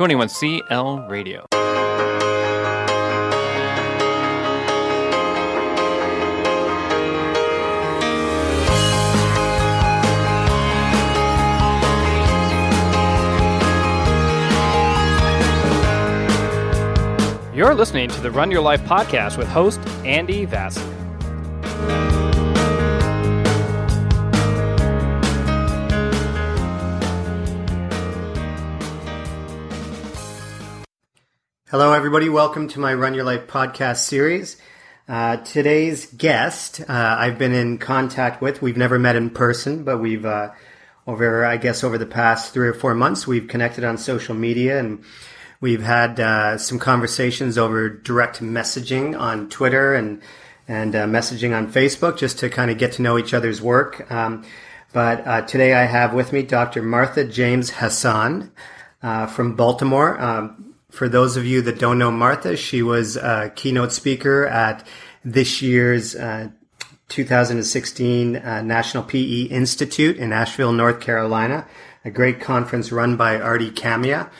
21CL Radio. You're listening to the Run Your Life podcast with host Andy Vasily. Hello, everybody. Welcome to my Run Your Life podcast series. Uh, today's guest, uh, I've been in contact with. We've never met in person, but we've, uh, over, I guess, over the past three or four months, we've connected on social media and we've had uh, some conversations over direct messaging on Twitter and, and uh, messaging on Facebook just to kind of get to know each other's work. Um, but uh, today I have with me Dr. Martha James Hassan from Baltimore. Um, for those of you that don't know Martha, she was a keynote speaker at this year's uh, 2016 uh, National PE Institute in Asheville, North Carolina, a great conference run by Artie Kamiya.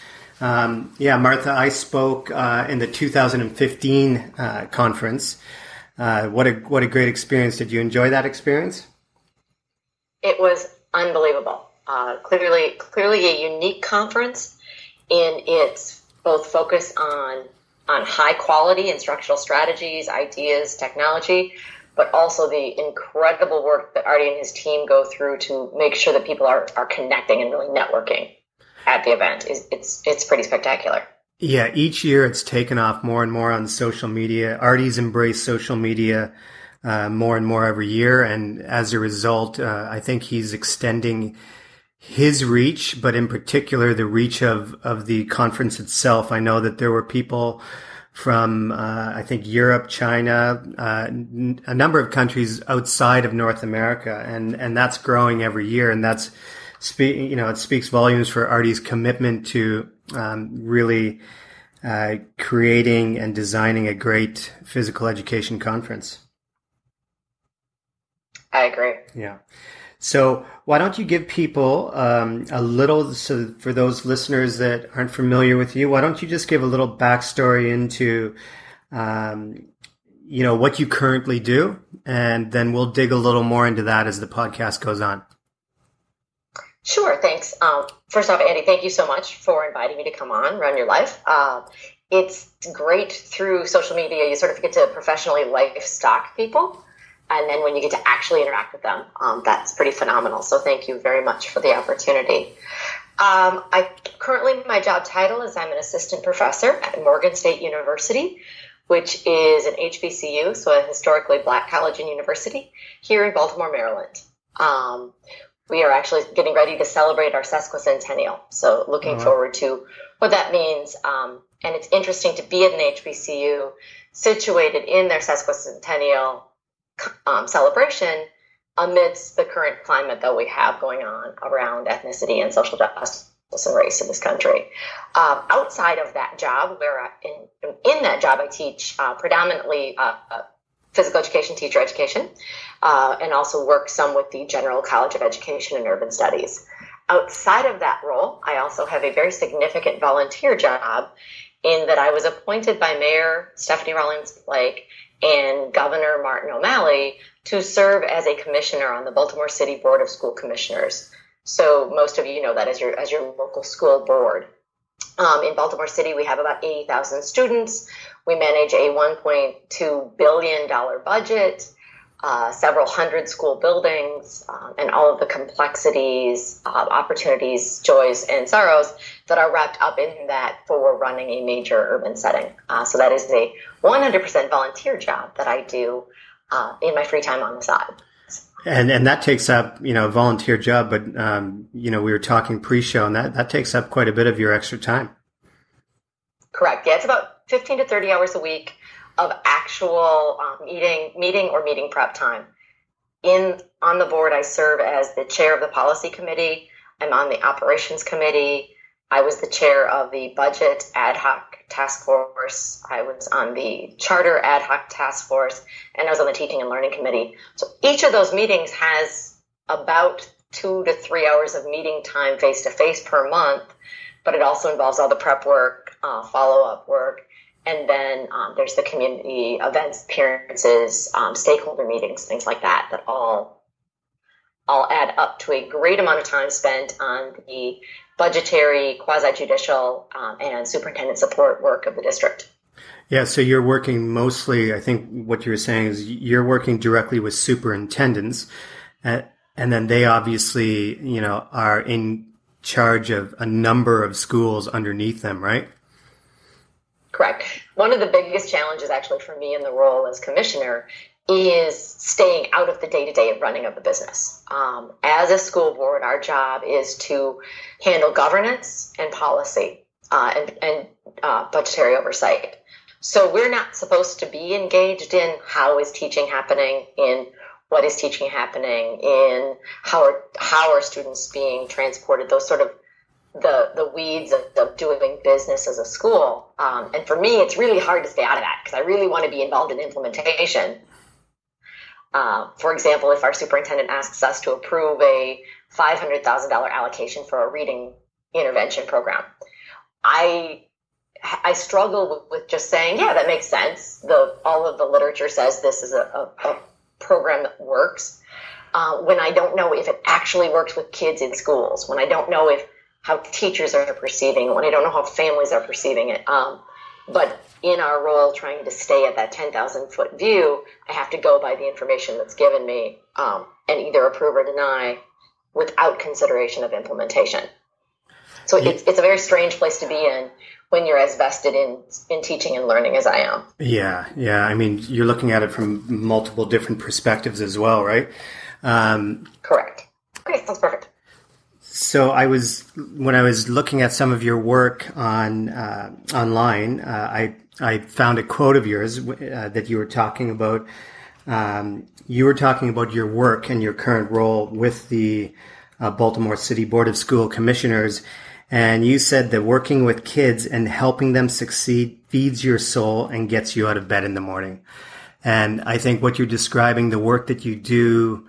Um, yeah, Martha, I spoke uh, in the 2015 uh, conference. Uh, what a what a great experience! Did you enjoy that experience? It was unbelievable. Uh, clearly, clearly a unique conference in its both focus on on high quality instructional strategies, ideas, technology, but also the incredible work that Artie and his team go through to make sure that people are, are connecting and really networking at the event. It's, it's, it's pretty spectacular. Yeah, each year it's taken off more and more on social media. Artie's embraced social media uh, more and more every year. And as a result, uh, I think he's extending his reach, but in particular the reach of of the conference itself. I know that there were people from uh, I think Europe, China, uh, n- a number of countries outside of North America, and and that's growing every year, and that's spe- you know it speaks volumes for Artie's commitment to um, really uh, creating and designing a great physical education conference. I agree. Yeah. So why don't you give people um, a little, so for those listeners that aren't familiar with you, why don't you just give a little backstory into, um, you know, what you currently do, and then we'll dig a little more into that as the podcast goes on. Sure, thanks. Um, first off, Andy, thank you so much for inviting me to come on, Run Your Life. Uh, it's great through social media. You sort of get to professionally life stock people and then when you get to actually interact with them, um, that's pretty phenomenal. So thank you very much for the opportunity. Um, I currently my job title is I'm an assistant professor at Morgan State University, which is an HBCU, so a historically black college and university here in Baltimore, Maryland. Um, we are actually getting ready to celebrate our sesquicentennial, so looking uh-huh. forward to what that means. Um, and it's interesting to be at an HBCU situated in their sesquicentennial um, celebration amidst the current climate that we have going on around ethnicity and social justice and race in this country. Um, outside of that job, where I, in, in that job I teach uh, predominantly uh, uh, physical education, teacher education, uh, and also work some with the General College of Education and Urban Studies. Outside of that role, I also have a very significant volunteer job in that I was appointed by Mayor Stephanie Rawlings Blake and Governor Martin O'Malley to serve as a commissioner on the Baltimore City Board of School Commissioners. So most of you know that as your as your local school board. Um, in Baltimore City, we have about 80,000 students. We manage a 1.2 billion dollar budget, uh, several hundred school buildings, um, and all of the complexities, uh, opportunities, joys, and sorrows that are wrapped up in that for running a major urban setting. Uh, so that is a 100% volunteer job that I do uh, in my free time on the side. And and that takes up you know a volunteer job, but um, you know we were talking pre-show, and that that takes up quite a bit of your extra time. Correct. Yeah, it's about 15 to 30 hours a week of actual um, meeting meeting or meeting prep time. In on the board, I serve as the chair of the policy committee. I'm on the operations committee. I was the chair of the budget ad hoc task force. I was on the charter ad hoc task force, and I was on the teaching and learning committee. So each of those meetings has about two to three hours of meeting time face to face per month. but it also involves all the prep work, uh, follow up work, and then um, there's the community events, appearances, um, stakeholder meetings, things like that, that all all add up to a great amount of time spent on the budgetary, quasi judicial, um, and superintendent support work of the district. Yeah, so you're working mostly, I think what you were saying is you're working directly with superintendents, uh, and then they obviously, you know, are in charge of a number of schools underneath them, right? Correct. One of the biggest challenges, actually, for me in the role as commissioner is staying out of the day to day running of the business. Um, as a school board, our job is to handle governance and policy uh, and, and uh, budgetary oversight. So we're not supposed to be engaged in how is teaching happening, in what is teaching happening, in how are how are students being transported, those sort of the the weeds of, of doing business as a school. Um, and for me, it's really hard to stay out of that because I really want to be involved in implementation. Uh, for example, if our superintendent asks us to approve a five hundred thousand dollar allocation for a reading intervention program, I I struggle with, with, just saying, yeah, that makes sense. The all of the literature says this is a, a, a program that works. Uh, when I don't know if it actually works with kids in schools, when I don't know if how teachers are perceiving it, when I don't know how families are perceiving it. Um, but in our role, trying to stay at that ten thousand foot view, I have to go by the information that's given me um, and either approve or deny without consideration of implementation. So it's, it's a very strange place to be in when you're as vested in in teaching and learning as I am. Yeah, yeah. I mean, you're looking at it from multiple different perspectives as well, right? Um, Correct. Okay, that's perfect. So I was when I was looking at some of your work on uh, online, uh, I I found a quote of yours uh, that you were talking about. Um, you were talking about your work and your current role with the uh, Baltimore City Board of School Commissioners and you said that working with kids and helping them succeed feeds your soul and gets you out of bed in the morning. And I think what you're describing, the work that you do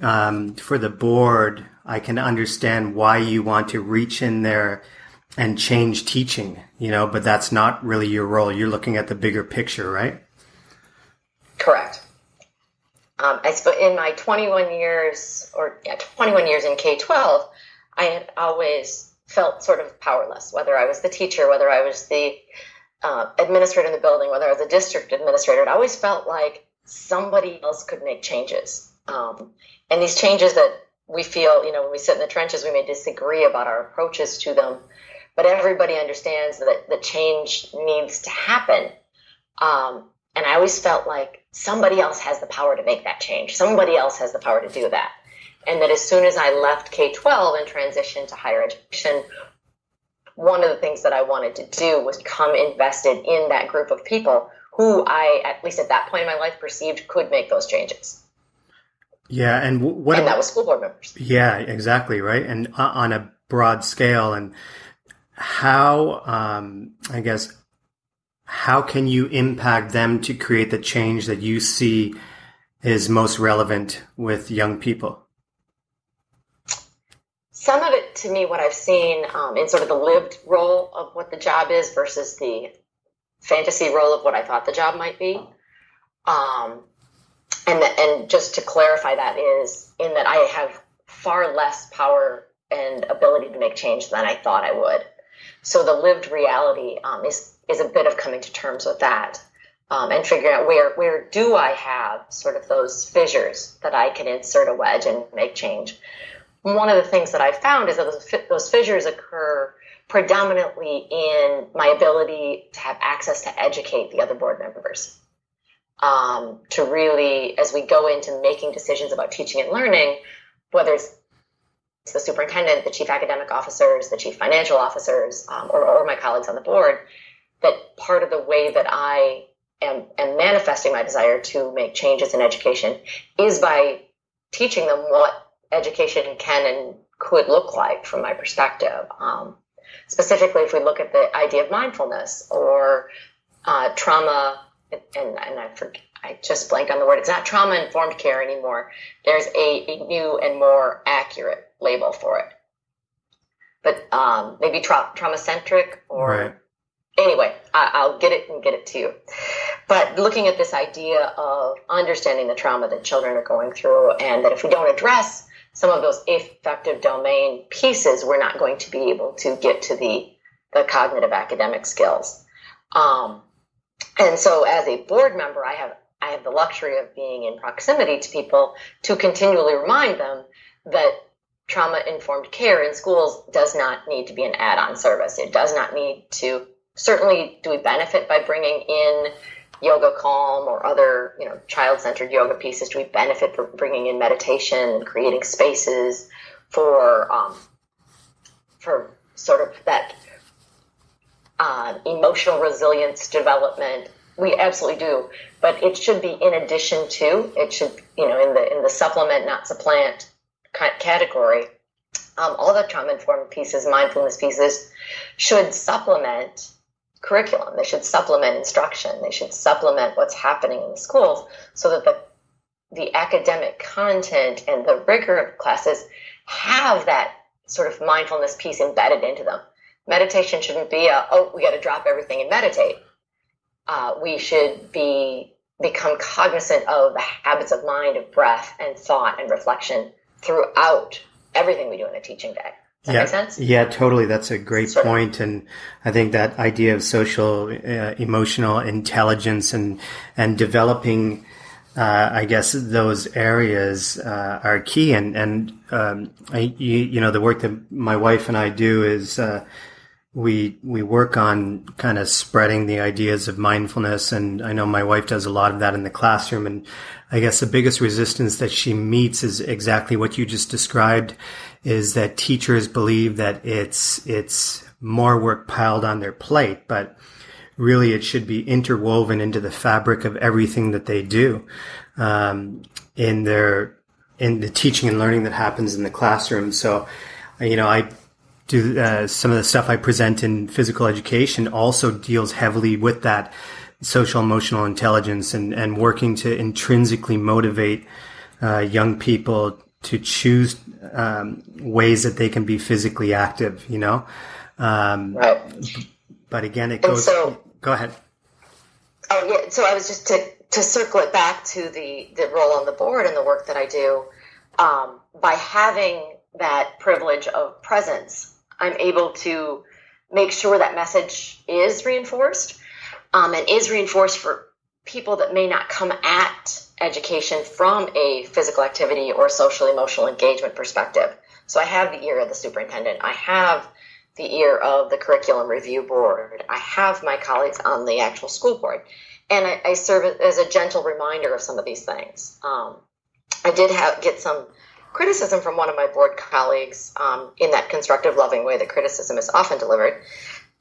um, for the board, I can understand why you want to reach in there and change teaching, you know, but that's not really your role. You're looking at the bigger picture, right? Correct. Um, I suppose in my 21 years, or yeah, 21 years in K 12, I had always felt sort of powerless, whether I was the teacher, whether I was the uh, administrator in the building, whether I was a district administrator. It always felt like somebody else could make changes. Um, and these changes that we feel, you know, when we sit in the trenches, we may disagree about our approaches to them, but everybody understands that the change needs to happen. Um, and I always felt like somebody else has the power to make that change. Somebody else has the power to do that and that as soon as I left K 12 and transitioned to higher education, one of the things that I wanted to do was come invested in that group of people who I, at least at that point in my life, perceived could make those changes. Yeah, and what and that was school board members. Yeah, exactly right, and on a broad scale. And how, um, I guess, how can you impact them to create the change that you see is most relevant with young people? some of it to me, what I've seen um, in sort of the lived role of what the job is versus the fantasy role of what I thought the job might be. Um, and and just to clarify that is in that I have far less power and ability to make change than I thought I would. So the lived reality um, is is a bit of coming to terms with that um, and figuring out where where do I have sort of those fissures that I can insert a wedge and make change one of the things that I've found is that those, those fissures occur predominantly in my ability to have access to educate the other board members. Um, to really, as we go into making decisions about teaching and learning, whether it's the superintendent, the chief academic officers, the chief financial officers, um, or, or, my colleagues on the board, that part of the way that I am, am manifesting my desire to make changes in education is by teaching them what education can and could look like from my perspective. Um, specifically, if we look at the idea of mindfulness or uh, trauma, and, and I, forget, I just blanked on the word. It's not trauma informed care anymore. There's a, a, new and more accurate label for it. but um, maybe tra- trauma centric or Right. anyway, I, I'll get it and get it to you. But looking at this idea of understanding the trauma that children are going through, and that if we don't address some of those affective domain pieces, we're not going to be able to get to the the cognitive academic skills. Um, and so, as a board member, I have I have the luxury of being in proximity to people to continually remind them that trauma informed care in schools does not need to be an add on service. It does not need to. Certainly, do we benefit by bringing in yoga calm or other you know child centered yoga pieces? Do we benefit from bringing in meditation and creating spaces for um, for sort of that uh, emotional resilience development? We absolutely do, but it should be in addition to. It should you know in the in the supplement, not supplant category. Um, all the trauma informed pieces, mindfulness pieces, should supplement curriculum. They should supplement instruction. They should supplement what's happening in the schools so that the the academic content and the rigor of classes have that sort of mindfulness piece embedded into them. Meditation shouldn't be a oh we got to drop everything and meditate. Uh, we should be become cognizant of the habits of mind, of breath, and thought and reflection throughout everything we do in a teaching day. Does that yeah, make sense? Yeah, totally. That's a great Sort of. point. And I think that idea of social, uh, emotional intelligence and, and developing, uh, I guess those areas, uh, are key. And, and, um, I, you, you know, the work that my wife and I do is, uh, we, we work on kind of spreading the ideas of mindfulness. And I know my wife does a lot of that in the classroom. And I guess the biggest resistance that she meets is exactly what you just described is that teachers believe that it's, it's more work piled on their plate, but really it should be interwoven into the fabric of everything that they do, um, in their, in the teaching and learning that happens in the classroom. So, you know, I do, uh, some of the stuff I present in physical education also deals heavily with that social emotional intelligence and, and working to intrinsically motivate, uh, young people to choose um, ways that they can be physically active, you know. Um, Right. but again, it goes. so- go ahead. Oh yeah. So I was just to to circle it back to the the role on the board and the work that I do. Um, by having that privilege of presence, I'm able to make sure that message is reinforced um, and is reinforced for people that may not come at education from a physical activity or social emotional engagement perspective. So I have the ear of the superintendent. I have the ear of the curriculum review board. I have my colleagues on the actual school board. And I, I serve as a gentle reminder of some of these things. Um, I did have, get some criticism from one of my board colleagues um, in that constructive, loving way that criticism is often delivered.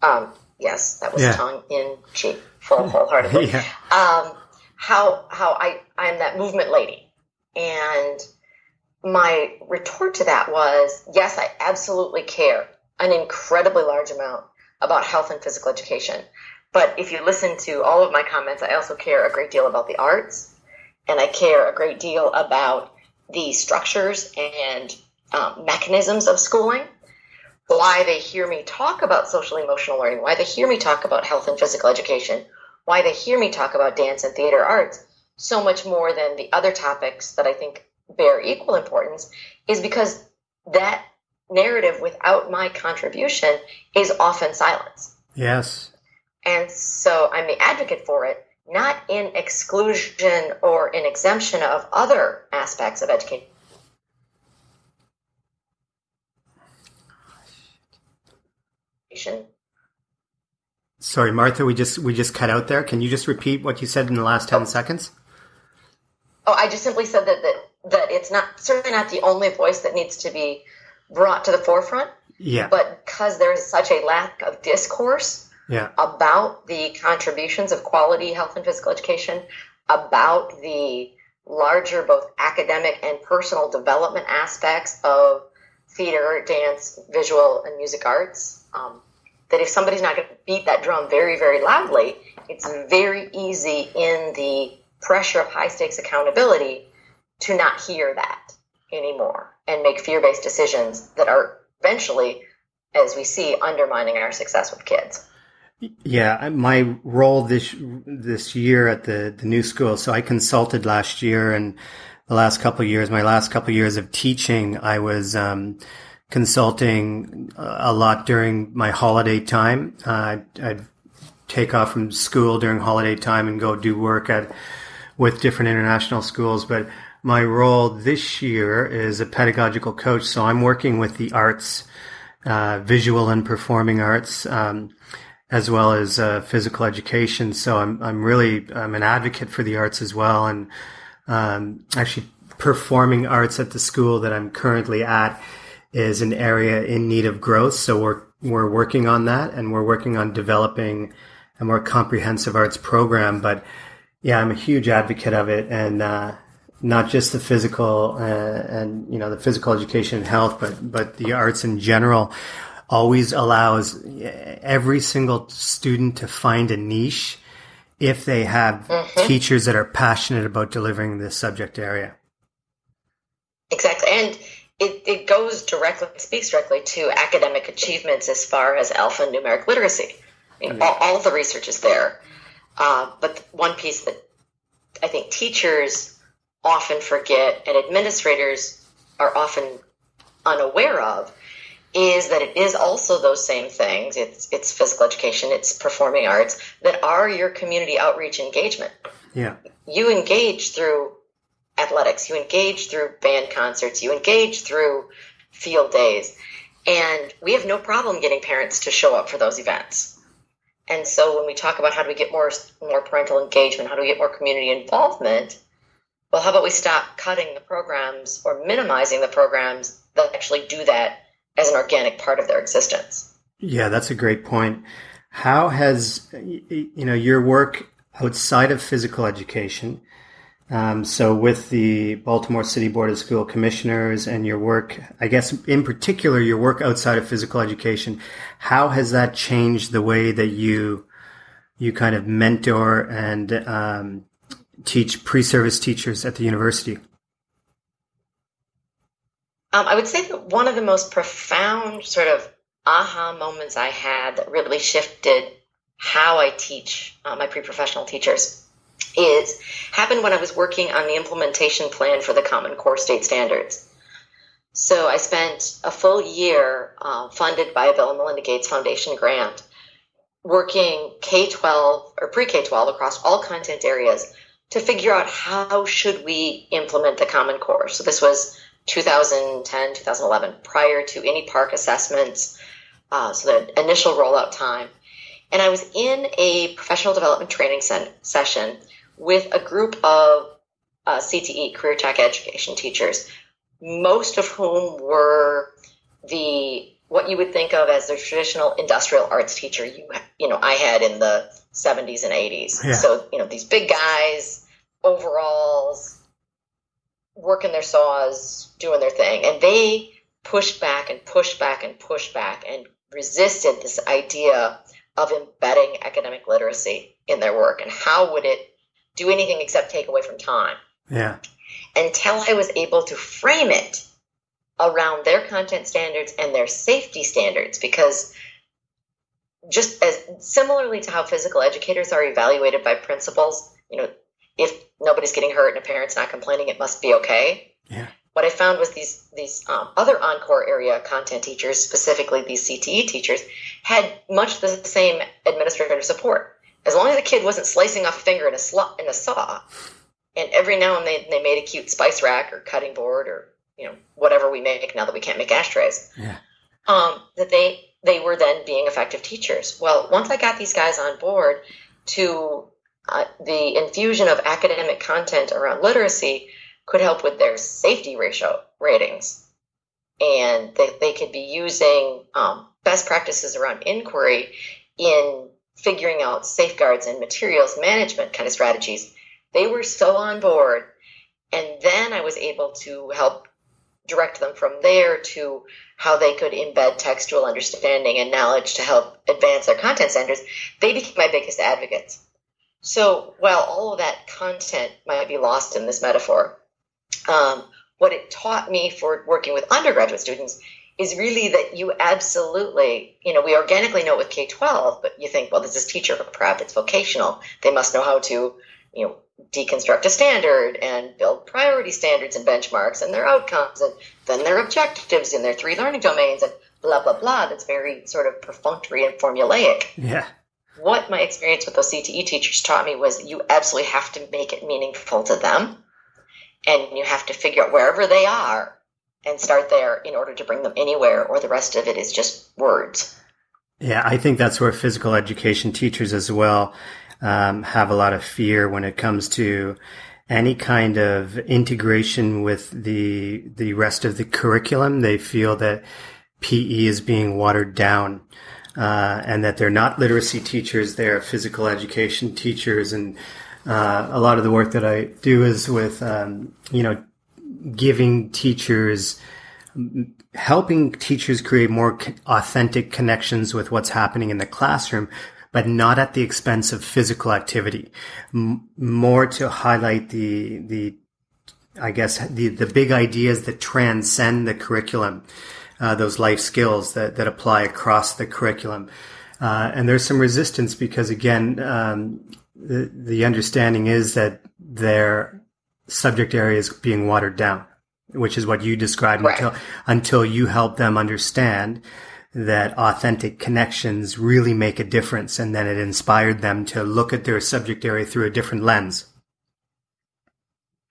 Um, yes, that was Yeah. tongue in cheek, full wholeheartedly. Yeah. Um, how how I I'm that movement lady, and my retort to that was yes, I absolutely care an incredibly large amount about health and physical education. But if you listen to all of my comments, I also care a great deal about the arts, and I care a great deal about the structures and um, mechanisms of schooling. Why they hear me talk about social emotional learning, why they hear me talk about health and physical education, why they hear me talk about dance and theater arts so much more than the other topics that I think bear equal importance is because that narrative without my contribution is often silence. Yes. And so I'm the advocate for it, not in exclusion or in exemption of other aspects of education. Sorry, Martha. We just we just cut out there. Can you just repeat what you said in the last ten oh. seconds? Oh, I just simply said that, that that it's not certainly not the only voice that needs to be brought to the forefront, Yeah. but because there is such a lack of discourse yeah. about the contributions of quality health and physical education, about the larger both academic and personal development aspects of theater, dance, visual, and music arts. Um, that if somebody's not going to beat that drum very, very loudly, it's very easy in the pressure of high stakes accountability to not hear that anymore and make fear based decisions that are eventually as we see undermining our success with kids. Yeah, my role this this year at the the new school. So I consulted last year, and the last couple years, my last couple years of teaching, I was um, consulting a lot during my holiday time. Uh, I'd take off from school during holiday time and go do work at with different international schools, but my role this year is a pedagogical coach. So I'm working with the arts, uh, visual and performing arts, um, as well as uh, physical education. So I'm I'm really I'm an advocate for the arts as well, and um, actually performing arts at the school that I'm currently at is an area in need of growth. So we're we're working on that, and we're working on developing a more comprehensive arts program. But yeah, I'm a huge advocate of it, and uh, not just the physical uh, and you know the physical education and health, but but the arts in general always allows every single student to find a niche if they have mm-hmm. teachers that are passionate about delivering this subject area. Exactly, and it, it goes directly speaks directly to academic achievements as far as alphanumeric literacy. I mean, all, all the research is there, uh, but one piece that I think teachers often forget and administrators are often unaware of is that it is also those same things. It's it's physical education, it's performing arts that are your community outreach engagement. Yeah. You engage through athletics, you engage through band concerts, you engage through field days. And we have no problem getting parents to show up for those events. And so when we talk about how do we get more more parental engagement, how do we get more community involvement, well, how about we stop cutting the programs or minimizing the programs that actually do that as an organic part of their existence? Yeah, that's a great point. How has you know your work outside of physical education? Um, so, with the Baltimore City Board of School Commissioners and your work, I guess in particular, your work outside of physical education, how has that changed the way that you you kind of mentor and um, teach pre-service teachers at the university? Um, I would say that one of the most profound sort of aha moments I had that really shifted how I teach uh, my pre-professional teachers is happened when I was working on the implementation plan for the Common Core state standards. So I spent a full year uh, funded by a Bill and Melinda Gates Foundation grant working K 12 or pre K 12 across all content areas to figure out how should we implement the Common Core. So this was 2010, 2011, prior to any PARCC assessments, uh, so the initial rollout time. And I was in a professional development training sen- session with a group of uh, CTE, career tech education teachers, most of whom were the what you would think of as the traditional industrial arts teacher you you know I had in the 70s and 80s. Yeah. So you know these big guys, overalls, working their saws, doing their thing. And they pushed back and pushed back and pushed back and resisted this idea of embedding academic literacy in their work. And how would it do anything except take away from time? Yeah. Until I was able to frame it around their content standards and their safety standards because just as similarly to how physical educators are evaluated by principals, you know, if nobody's getting hurt and a parent's not complaining, it must be okay. Yeah. What I found was these these um, other encore area content teachers, specifically these CTE teachers, had much the same administrative support. As long as the kid wasn't slicing off a finger in a sl- in a saw, and every now and then they made a cute spice rack or cutting board or you know whatever we make now that we can't make ashtrays. Yeah. Um, that they they were then being effective teachers. Well, once I got these guys on board to uh, the infusion of academic content around literacy could help with their safety ratio ratings. And they, they could be using um, best practices around inquiry in figuring out safeguards and materials management kind of strategies. They were so on board. And then I was able to help direct them from there to how they could embed textual understanding and knowledge to help advance their content centers. They became my biggest advocates. So while all of that content might be lost in this metaphor, um, what it taught me for working with undergraduate students is really that you absolutely, you know, we organically know it with K 12, but you think, well, this is teacher prep, it's vocational. They must know how to, you know, deconstruct a standard and build priority standards and benchmarks and their outcomes and then their objectives in their three learning domains and blah, blah, blah. That's very sort of perfunctory and formulaic. Yeah. What my experience with those CTE teachers taught me was you absolutely have to make it meaningful to them and you have to figure out wherever they are and start there in order to bring them anywhere, or the rest of it is just words. Yeah, I think that's where physical education teachers as well um, have a lot of fear when it comes to any kind of integration with the the rest of the curriculum. They feel that PE is being watered down. Uh, and that they're not literacy teachers, they're physical education teachers. And uh, a lot of the work that I do is with, um, you know, giving teachers, helping teachers create more authentic connections with what's happening in the classroom, but not at the expense of physical activity. M- more to highlight the, the, I guess, the, the big ideas that transcend the curriculum, uh, those life skills that, that apply across the curriculum. Uh, and there's some resistance because again, um, the, the understanding is that their subject area is being watered down, which is what you described right. until, until you help them understand that authentic connections really make a difference. And then it inspired them to look at their subject area through a different lens.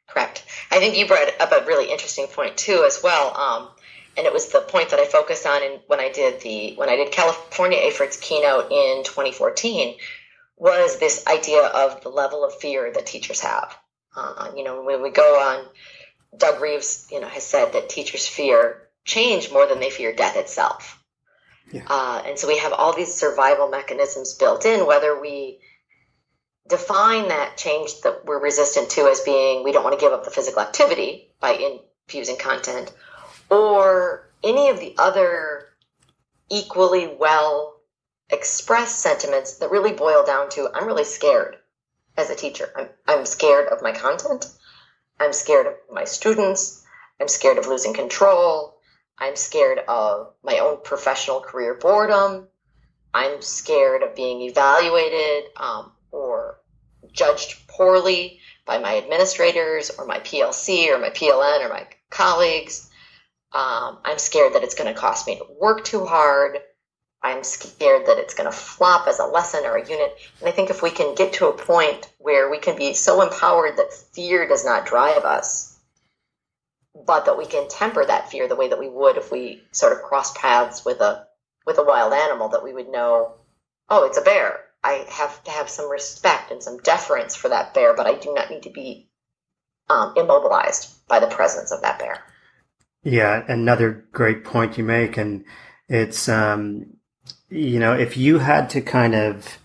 Correct. I think you brought up a really interesting point too, as well. Um, and it was the point that I focused on in, when I did the when I did California AHPERD's keynote in 2014 was this idea of the level of fear that teachers have. Uh, you know, when we go on, Doug Reeves, you know, has said that teachers fear change more than they fear death itself. Yeah. Uh, and so we have all these survival mechanisms built in, whether we define that change that we're resistant to as being we don't want to give up the physical activity by infusing content, or any of the other equally well expressed sentiments that really boil down to I'm really scared as a teacher. I'm, I'm scared of my content. I'm scared of my students. I'm scared of losing control. I'm scared of my own professional career boredom. I'm scared of being evaluated um, or judged poorly by my administrators or my PLC or my PLN or my colleagues. Um, I'm scared that it's going to cost me to work too hard. I'm scared that it's going to flop as a lesson or a unit. And I think if we can get to a point where we can be so empowered that fear does not drive us, but that we can temper that fear the way that we would if we sort of cross paths with a with a wild animal, that we would know, oh, it's a bear. I have to have some respect and some deference for that bear, but I do not need to be um, immobilized by the presence of that bear. Yeah, another great point you make, and it's um, you know, if you had to kind of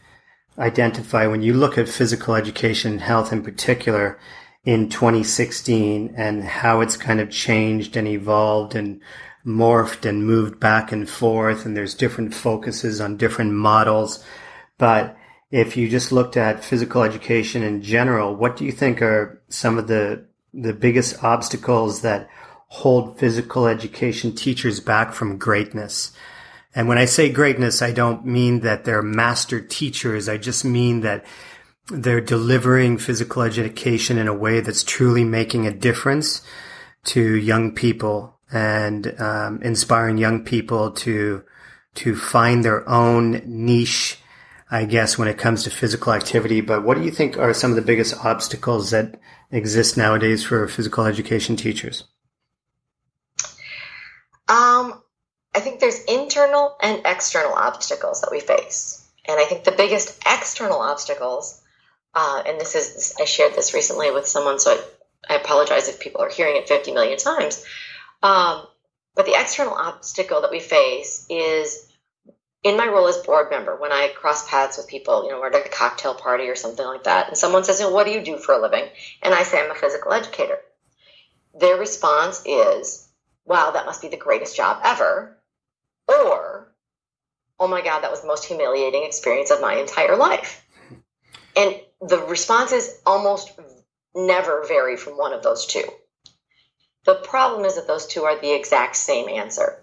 identify when you look at physical education, and health in particular, in 2016 and how it's kind of changed and evolved and morphed and moved back and forth and there's different focuses on different models. But if you just looked at physical education in general, what do you think are some of the the biggest obstacles that hold physical education teachers back from greatness? And when I say greatness, I don't mean that they're master teachers. I just mean that they're delivering physical education in a way that's truly making a difference to young people and um, inspiring young people to to find their own niche, I guess, when it comes to physical activity. But what do you think are some of the biggest obstacles that exist nowadays for physical education teachers? Um, I think there's internal and external obstacles that we face. And I think the biggest external obstacles, uh, and this is, I shared this recently with someone, so I, I apologize if people are hearing it 50 million times. Um, but the external obstacle that we face is in my role as board member, when I cross paths with people, you know, we're at a cocktail party or something like that, and someone says, you know, What do you do for a living? And I say, I'm a physical educator. Their response is, Wow, that must be the greatest job ever or oh my god that was the most humiliating experience of my entire life and the responses almost never vary from one of those two the problem is that those two are the exact same answer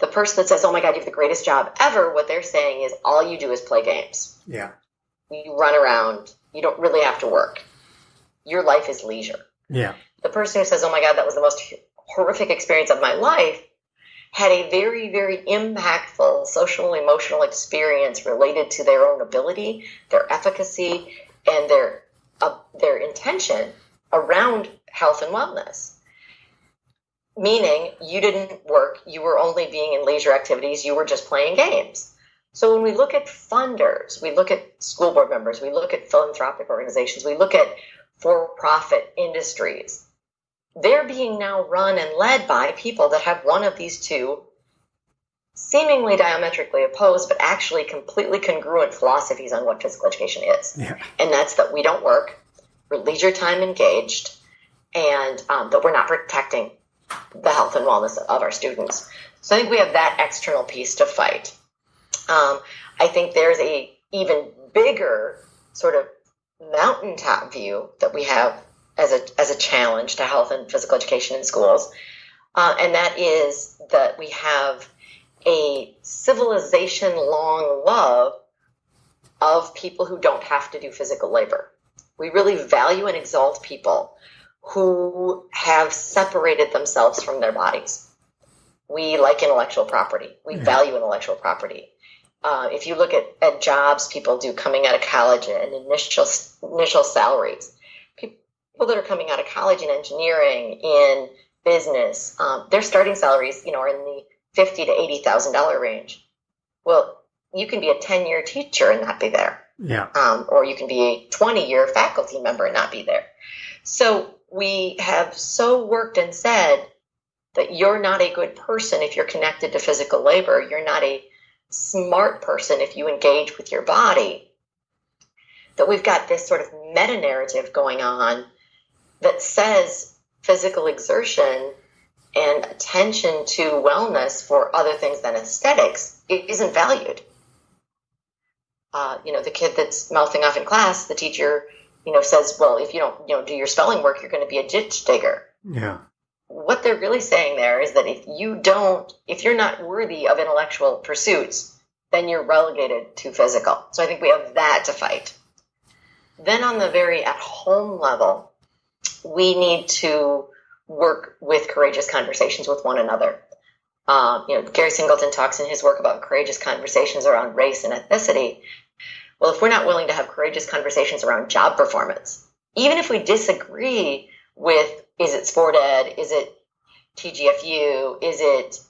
The person that says, "Oh my God, you have the greatest job ever," what they're saying is, "All you do is play games. Yeah. You run around. You don't really have to work. Your life is leisure." Yeah. The person who says, "Oh my God, that was the most horrific experience of my life," had a very, very impactful social emotional experience related to their own ability, their efficacy, and their uh, their intention around health and wellness. Meaning, you didn't work, you were only being in leisure activities, you were just playing games. So when we look at funders, we look at school board members, we look at philanthropic organizations, we look at for profit industries, they're being now run and led by people that have one of these two seemingly diametrically opposed, but actually completely congruent philosophies on what physical education is. Yeah. And that's that we don't work, we're leisure time engaged, and um, that we're not protecting the health and wellness of our students. So I think we have that external piece to fight. Um, I think there's a even bigger sort of mountaintop view that we have as a as a challenge to health and physical education in schools, uh, and that is that we have a civilization long love of people who don't have to do physical labor. We really value and exalt people who have separated themselves from their bodies. We like intellectual property. We Yeah. value intellectual property. Uh, if you look at, at jobs people do coming out of college and initial initial salaries, people that are coming out of college in engineering, in business, um, their starting salaries, you know, are in the fifty to eighty thousand dollar range. Well, you can be a ten year teacher and not be there Yeah. um, or you can be a 20 year faculty member and not be there. So we have so worked and said that you're not a good person if you're connected to physical labor. You're not a smart person if you engage with your body. That we've got this sort of meta narrative going on that says physical exertion and attention to wellness for other things than aesthetics isn't valued uh, you know, the kid that's mouthing off in class, the teacher, you know, says, well, if you don't, you know, do your spelling work, you're going to be a ditch digger. Yeah. What they're really saying there is that if you don't, if you're not worthy of intellectual pursuits, then you're relegated to physical. So I think we have that to fight. Then on the very at home level, we need to work with courageous conversations with one another. Um, you know, Gary Singleton talks in his work about courageous conversations around race and ethnicity. Well, if we're not willing to have courageous conversations around job performance, even if we disagree with is it sport ed, is it TGFU, is it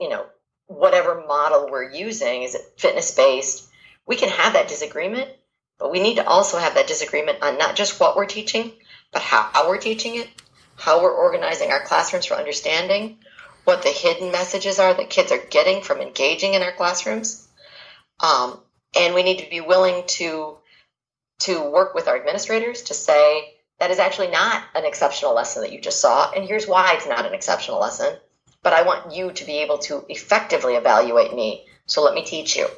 you know whatever model we're using, is it fitness based, we can have that disagreement, but we need to also have that disagreement on not just what we're teaching, but how we're teaching it, how we're organizing our classrooms for understanding, what the hidden messages are that kids are getting from engaging in our classrooms. Um, and we need to be willing to to work with our administrators to say that is actually not an exceptional lesson that you just saw, and here's why it's not an exceptional lesson. But I want you to be able to effectively evaluate me. So let me teach you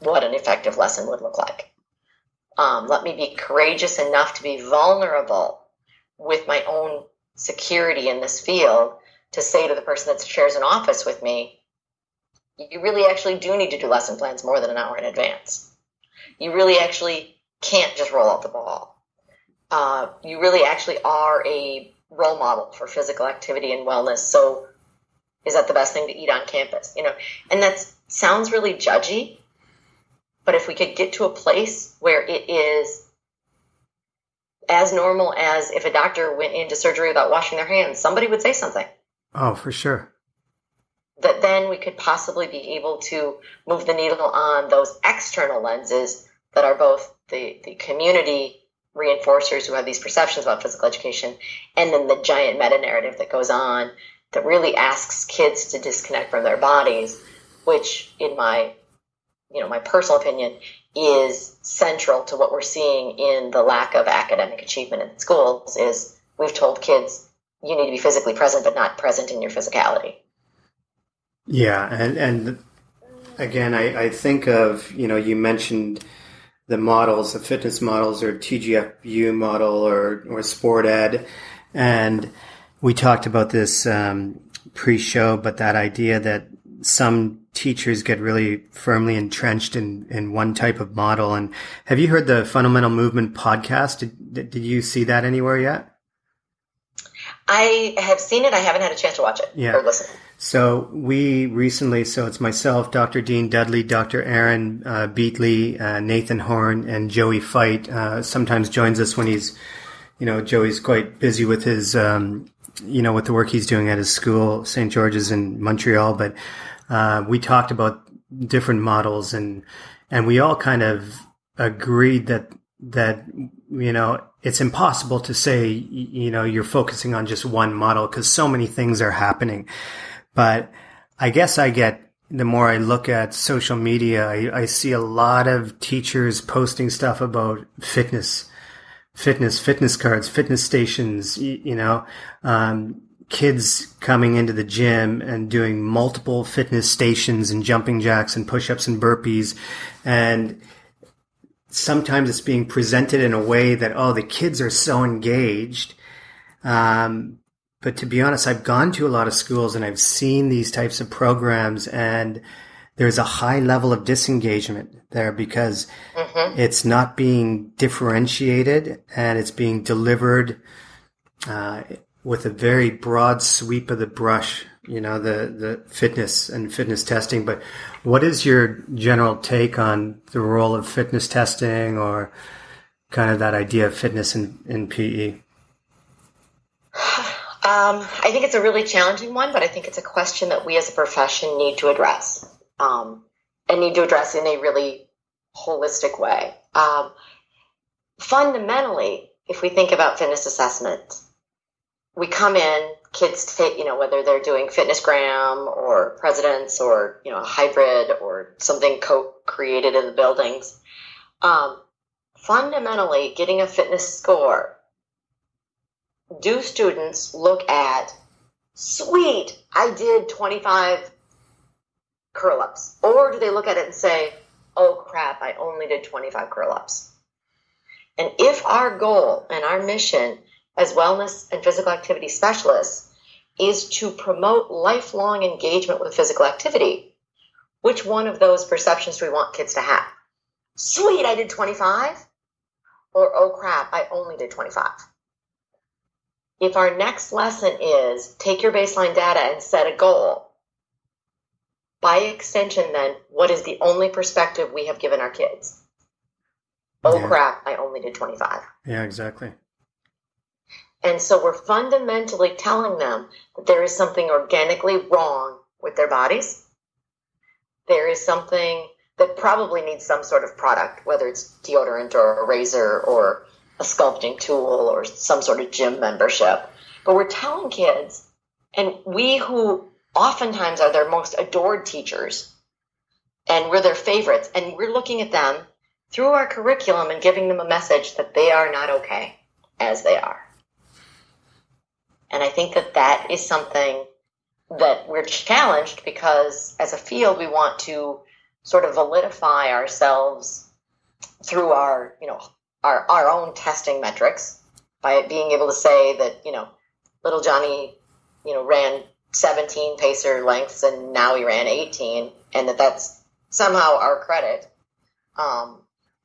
what an effective lesson would look like. Um, let me be courageous enough to be vulnerable with my own security in this field to say to the person that shares an office with me, you really actually do need to do lesson plans more than an hour in advance. You really actually can't just roll out the ball. Uh, you really actually are a role model for physical activity and wellness. So, is that the best thing to eat on campus? You know, and that sounds really judgy, but if we could get to a place where it is as normal as if a doctor went into surgery without washing their hands, somebody would say something Oh, for sure. that then we could possibly be able to move the needle on those external lenses that are both the, the community reinforcers who have these perceptions about physical education and then the giant meta narrative that goes on that really asks kids to disconnect from their bodies which in my you know my personal opinion is central to what we're seeing in the lack of academic achievement in schools is we've told kids you need to be physically present but not present in your physicality. Yeah, and and again, I, I think of you know you mentioned the models, the fitness models, or TGFU model, or or sport ed, and we talked about this um, pre-show, but that idea that some teachers get really firmly entrenched in, in one type of model. And have you heard the Fundamental Movement podcast? Did, did you see that anywhere yet? I have seen it. I haven't had a chance to watch it yeah. or listen. So we recently, so it's myself, Dr. Dean Dudley, Dr. Aaron uh, Beighle, uh, Nathan Horn, and Joey Feith. Uh, sometimes joins us when he's, you know, Joey's quite busy with his, um, you know, with the work he's doing at his school, St. George's in Montreal. But uh, we talked about different models, and and we all kind of agreed that that you know it's impossible to say you know you're focusing on just one model because so many things are happening. But i guess i get the more i look at social media I, I see a lot of teachers posting stuff about fitness fitness fitness cards fitness stations you, you know um, kids coming into the gym and doing multiple fitness stations and jumping jacks and push-ups and burpees and sometimes it's being presented in a way that, oh, the kids are so engaged. Um, but to be honest, I've gone to a lot of schools and I've seen these types of programs and there's a high level of disengagement there because mm-hmm. it's not being differentiated and it's being delivered uh, with a very broad sweep of the brush you know the the fitness and fitness testing. But what is your general take on the role of fitness testing or kind of that idea of fitness in, in pe um, i think it's a really challenging one but i think it's a question that we as a profession need to address um, and need to address in a really holistic way. Um, fundamentally if we think about fitness assessment we come in kids take, you know, whether they're doing FitnessGram or Presidents or, you know, a hybrid or something co-created in the buildings. Um, fundamentally, getting a fitness score, do students look at, sweet, I did 25 curl ups? Or do they look at it and say, oh crap, I only did 25 curl ups? And if our goal and our mission as wellness and physical activity specialists is to promote lifelong engagement with physical activity. Which one of those perceptions do we want kids to have? Sweet, I did 25. Or, oh crap, I only did 25. If our next lesson is take your baseline data and set a goal, by extension, then, what is the only perspective we have given our kids? Oh yeah. crap, I only did 25. Yeah, exactly. And so we're fundamentally telling them that there is something organically wrong with their bodies. There is something that probably needs some sort of product, whether it's deodorant or a razor or a sculpting tool or some sort of gym membership. But we're telling kids, and we who oftentimes are their most adored teachers, and we're their favorites, and we're looking at them through our curriculum and giving them a message that they are not okay as they are. And I think that that is something that we're challenged because as a field, we want to sort of validify ourselves through our, you know, our, our own testing metrics by being able to say that, you know, little Johnny, you know, ran 17 pacer lengths and now he ran 18 and that that's somehow our credit. Um,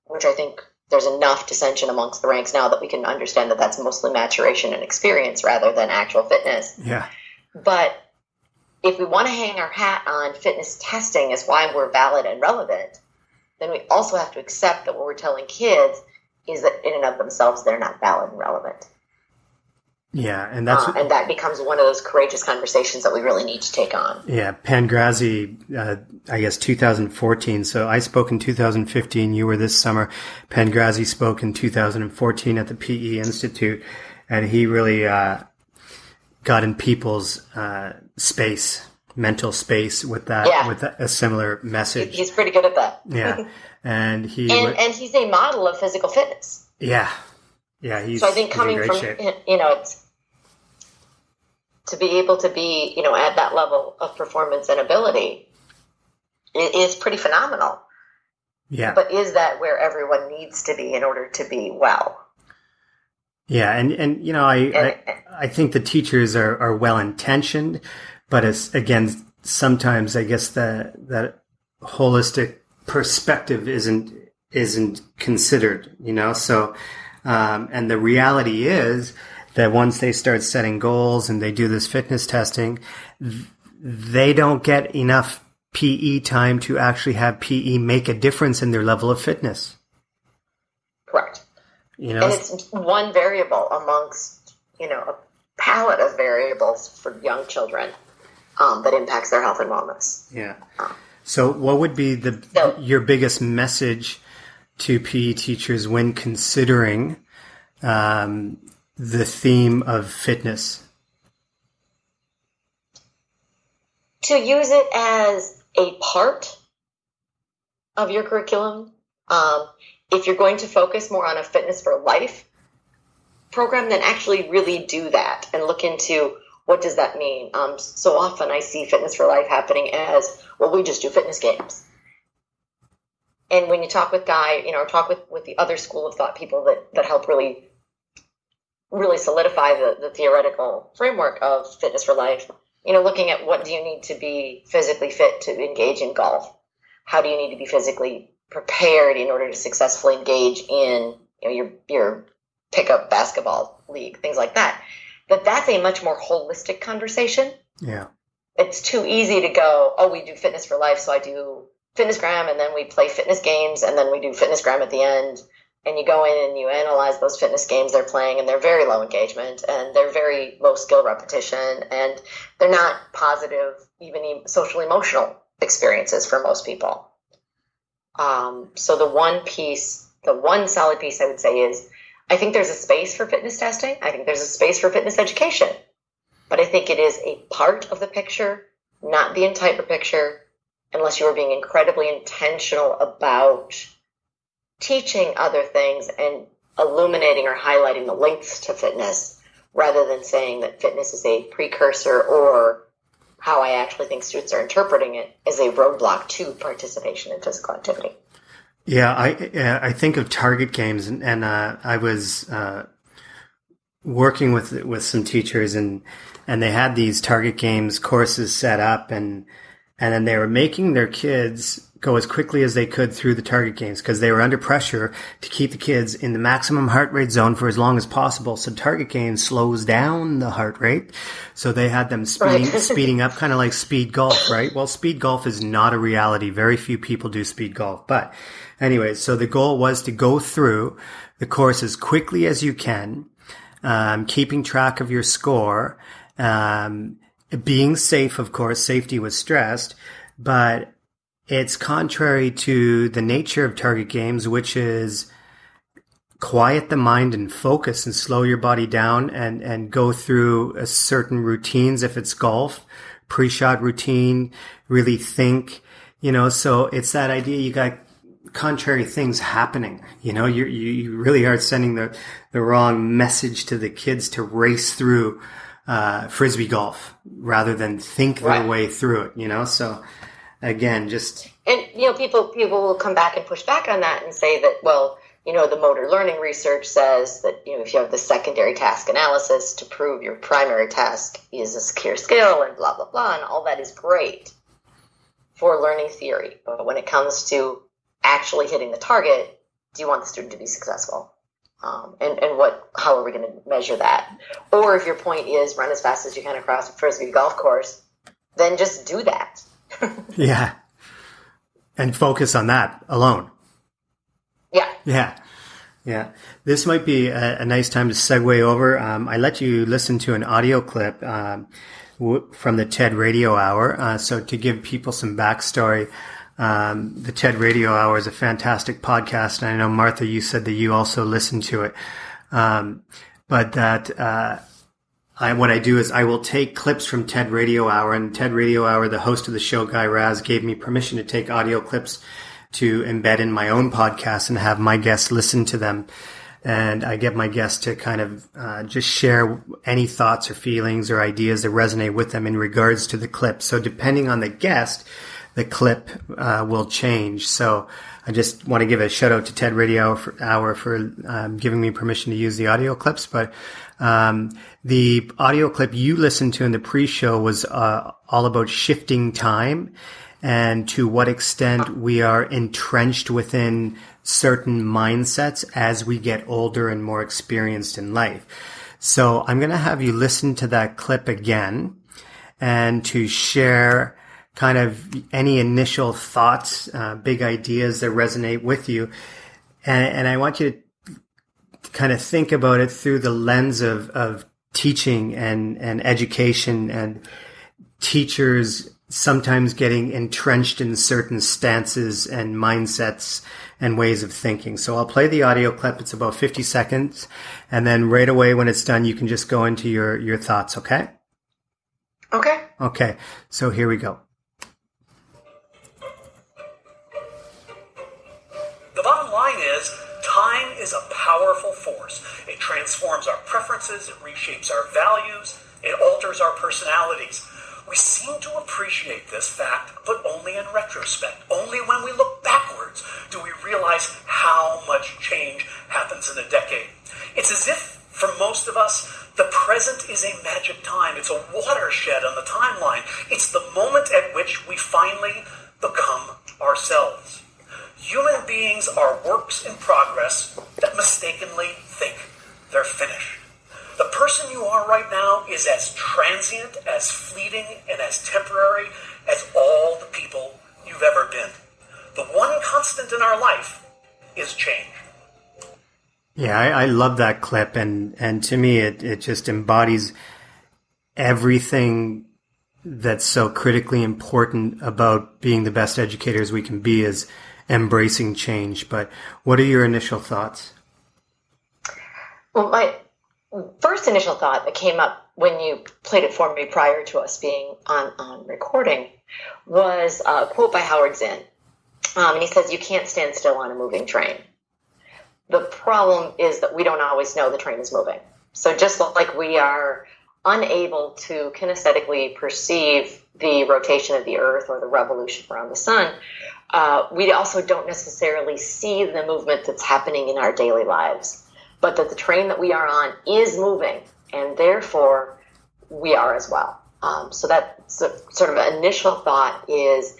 which I think there's enough dissension amongst the ranks now that we can understand that that's mostly maturation and experience rather than actual fitness. Yeah. But if we want to hang our hat on fitness testing as why we're valid and relevant, then we also have to accept that what we're telling kids is that in and of themselves they're not valid and relevant. Yeah, and that's uh, and that becomes one of those courageous conversations that we really need to take on. Yeah, Pangrazi, uh, I guess 2014. So I spoke in 2015. You were this summer. Pangrazi spoke in 2014 at the PE Institute, and he really uh, got in people's uh, space, mental space, with that yeah. with a similar message. He's pretty good at that. yeah, and he and, and he's a model of physical fitness. Yeah, yeah, he's. So I think coming from shape. you know it's to be able to be you know at that level of performance and ability is pretty phenomenal. Yeah. But is that where everyone needs to be in order to be well? Yeah, and and you know I and, I, I think the teachers are are well intentioned, but as again sometimes I guess that that holistic perspective isn't isn't considered, you know. So, um, and the reality is that once they start setting goals and they do this fitness testing, they don't get enough PE time to actually have PE make a difference in their level of fitness. Correct. You know, and it's one variable amongst you know a palette of variables for young children um, that impacts their health and wellness. Yeah. So, what would be the so, your biggest message to PE teachers when considering um, the theme of fitness? To use it as a part of your curriculum. Um, if you're going to focus more on a fitness for life program, then actually really do that and look into what does that mean. Um, so often I see fitness for life happening as well. We just do fitness games. And when you talk with Guy, you know, talk with, with the other school of thought people that, that help really, really solidify the, the theoretical framework of fitness for life, you know, looking at what do you need to be physically fit to engage in golf? How do you need to be physically prepared in order to successfully engage in you know, your your pickup basketball league, things like that. But that's a much more holistic conversation. Yeah. It's too easy to go, oh, we do fitness for life, so I do fitnessgram and then we play fitness games and then we do fitnessgram at the end. And you go in and you analyze those fitness games they're playing and they're very low engagement and they're very low skill repetition and they're not positive, even social emotional experiences for most people. Um, so the one piece, the one solid piece I would say is I think there's a space for fitness testing. I think there's a space for fitness education. But I think it is a part of the picture, not the entire picture, unless you are being incredibly intentional about teaching other things and illuminating or highlighting the links to fitness rather than saying that fitness is a precursor or how I actually think students are interpreting it as a roadblock to participation in physical activity. Yeah, I I think of target games, and, and uh, I was uh, working with with some teachers, and and they had these target games courses set up, and and then they were making their kids go as quickly as they could through the target games because they were under pressure to keep the kids in the maximum heart rate zone for as long as possible. So target games slows down the heart rate. So they had them speeding, right. speeding up kind of like speed golf, right? Well, speed golf is not a reality. Very few people do speed golf, but anyway, so the goal was to go through the course as quickly as you can, um, keeping track of your score, um, being safe, of course, safety was stressed, but it's contrary to the nature of target games, which is quiet the mind and focus and slow your body down and, and go through a certain routines. If it's golf, pre-shot routine, really think, you know, so it's that idea you got contrary things happening. You know, you you really are sending the, the wrong message to the kids to race through, uh, frisbee golf rather than think their right. way through it, you know? So, again, just and you know, people people will come back and push back on that and say that well, you know, the motor learning research says that you know if you have the secondary task analysis to prove your primary task is a secure skill and blah blah blah, and all that is great for learning theory, but when it comes to actually hitting the target, do you want the student to be successful? Um, and, and what how are we going to measure that? Or if your point is run as fast as you can across a frisbee golf course, then just do that yeah. And focus on that alone. Yeah. Yeah. Yeah. This might be a, a nice time to segue over. Um, I let you listen to an audio clip um, w- from the TED Radio Hour. Uh, so to give people some backstory, um, the TED Radio Hour is a fantastic podcast. And I know, Martha, you said that you also listen to it. Um, but that, uh, I, what I do is I will take clips from TED Radio Hour and TED Radio Hour, the host of the show, Guy Raz, gave me permission to take audio clips to embed in my own podcast and have my guests listen to them. And I get my guests to kind of uh, just share any thoughts or feelings or ideas that resonate with them in regards to the clip. So depending on the guest, the clip uh, will change. So I just want to give a shout out to TED Radio Hour for, um, giving me permission to use the audio clips. But um, the audio clip you listened to in the pre-show was uh, all about shifting time and to what extent we are entrenched within certain mindsets as we get older and more experienced in life. So I'm going to have you listen to that clip again and to share kind of any initial thoughts, uh, big ideas that resonate with you. And, and I want you to kind of think about it through the lens of, of teaching and, and education and teachers sometimes getting entrenched in certain stances and mindsets and ways of thinking. So I'll play the audio clip. It's about 50 seconds. And then right away when it's done, you can just go into your, your thoughts. Okay. Okay. Okay. So here we go. Transforms our preferences, it reshapes our values, it alters our personalities. We seem to appreciate this fact, but only in retrospect. Only when we look backwards do we realize how much change happens in a decade. It's as if, for most of us, the present is a magic time. It's a watershed on the timeline. It's the moment at which we finally become ourselves. Human beings are works in progress that mistakenly think they're finished. The person you are right now is as transient, as fleeting, and as temporary as all the people you've ever been. The one constant in our life is change. Yeah, I, I love that clip, and and to me, it it just embodies everything that's so critically important about being the best educators we can be is embracing change. But what are your initial thoughts? Well, my first initial thought that came up when you played it for me prior to us being on, on recording was a quote by Howard Zinn. Um, and he says, You can't stand still on a moving train. The problem is that we don't always know the train is moving. So just like we are unable to kinesthetically perceive the rotation of the earth or the revolution around the sun, uh, we also don't necessarily see the movement that's happening in our daily lives but that the train that we are on is moving, and therefore we are as well. Um, so that sort of initial thought is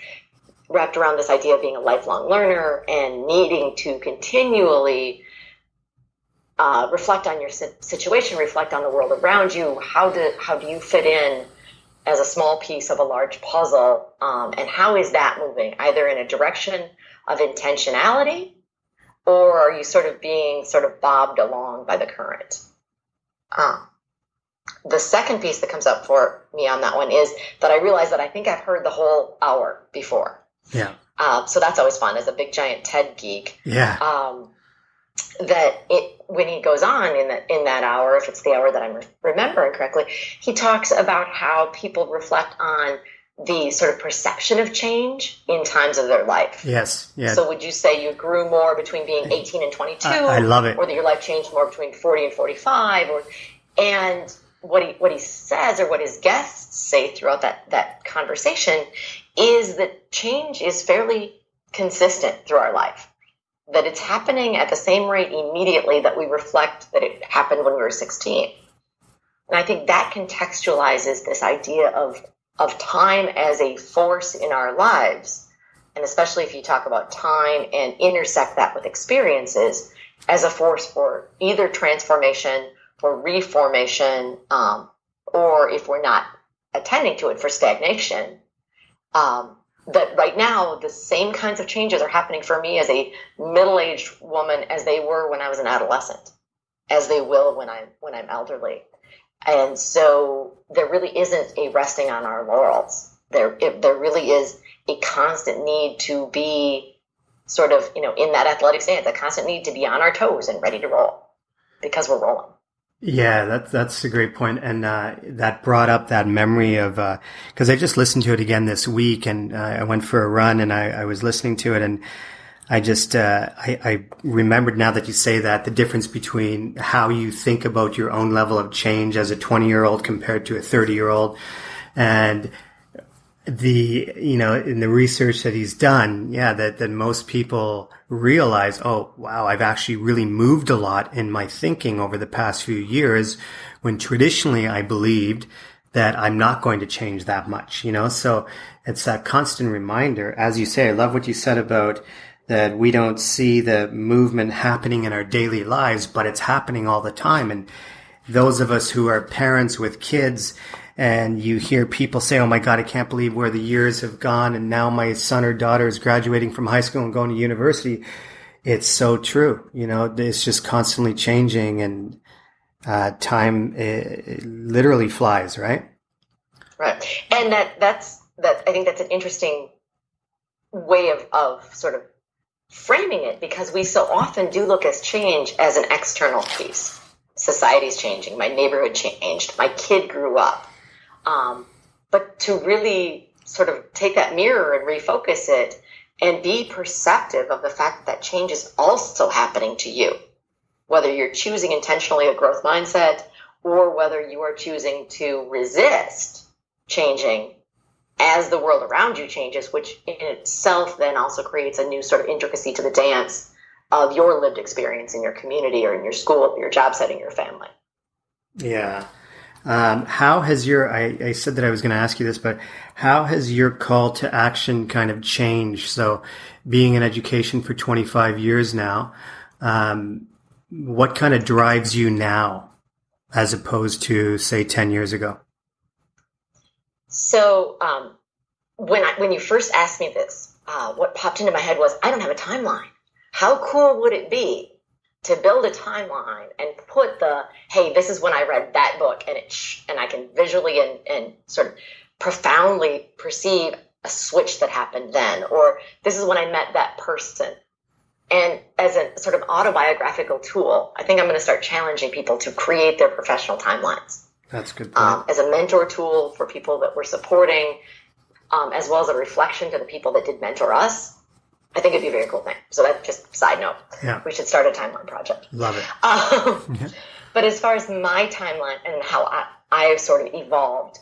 wrapped around this idea of being a lifelong learner and needing to continually uh, reflect on your situation, reflect on the world around you. How do how do you fit in as a small piece of a large puzzle, um, and how is that moving? Either in a direction of intentionality or are you sort of being sort of bobbed along by the current? Um, the second piece that comes up for me on that one is that I realize that I think I've heard the whole hour before. Yeah. Uh, so that's always fun as a big giant TED geek. Yeah. Um, that it when he goes on in that in that hour, if it's the hour that I'm re- remembering correctly, he talks about how people reflect on the sort of perception of change in times of their life. Yes. Yeah. So would you say you grew more between being 18 and 22? I, I love it. Or that your life changed more between 40 and 45? Or and what he what he says or what his guests say throughout that that conversation is that change is fairly consistent through our life. That it's happening at the same rate immediately that we reflect that it happened when we were 16. And I think that contextualizes this idea of of time as a force in our lives, and especially if you talk about time and intersect that with experiences as a force for either transformation, for reformation, um, or if we're not attending to it for stagnation. Um, that right now the same kinds of changes are happening for me as a middle-aged woman as they were when I was an adolescent, as they will when I'm when I'm elderly. And so there really isn't a resting on our laurels. There, it, there really is a constant need to be sort of, you know, in that athletic stance, a constant need to be on our toes and ready to roll because we're rolling. Yeah, that's that's a great point, and uh, that brought up that memory of because uh, I just listened to it again this week, and uh, I went for a run, and I, I was listening to it, and I just uh, I, I, remembered now that you say that the difference between how you think about your own level of change as a 20 year old compared to a 30 year old, and the you know in the research that he's done, yeah, that that most people realize, oh wow, I've actually really moved a lot in my thinking over the past few years, when traditionally I believed that I'm not going to change that much, you know? So it's that constant reminder. As you say, I love what you said about that we don't see the movement happening in our daily lives, but it's happening all the time. And those of us who are parents with kids and you hear people say, Oh my God, I can't believe where the years have gone. And now my son or daughter is graduating from high school and going to university. It's so true. You know, it's just constantly changing and uh, time it, it literally flies, right? Right. And that, that's, that, I think that's an interesting way of, of sort of framing it because we so often do look at change as an external piece. Society's changing. My neighborhood changed. My kid grew up. Um, but to really sort of take that mirror and refocus it and be perceptive of the fact that change is also happening to you, whether you're choosing intentionally a growth mindset or whether you are choosing to resist changing as the world around you changes, which in itself then also creates a new sort of intricacy to the dance of your lived experience in your community or in your school, your job setting, your family. Yeah. Um, how has your, I, I said that I was going to ask you this, but how has your call to action kind of changed? So being in education for 25 years now, um, what kind of drives you now as opposed to say 10 years ago? So um, when I, when you first asked me this, uh, what popped into my head was I don't have a timeline. How cool would it be to build a timeline and put the hey, this is when I read that book, and it sh- and I can visually and, and sort of profoundly perceive a switch that happened then, or this is when I met that person. And as a sort of autobiographical tool, I think I'm going to start challenging people to create their professional timelines. That's good. Um, as a mentor tool for people that we're supporting, um, as well as a reflection to the people that did mentor us. I think it'd be a very cool thing. So that's just side note. Yeah. We should start a timeline project. Love it. Um, yeah. But as far as my timeline and how I, I've sort of evolved,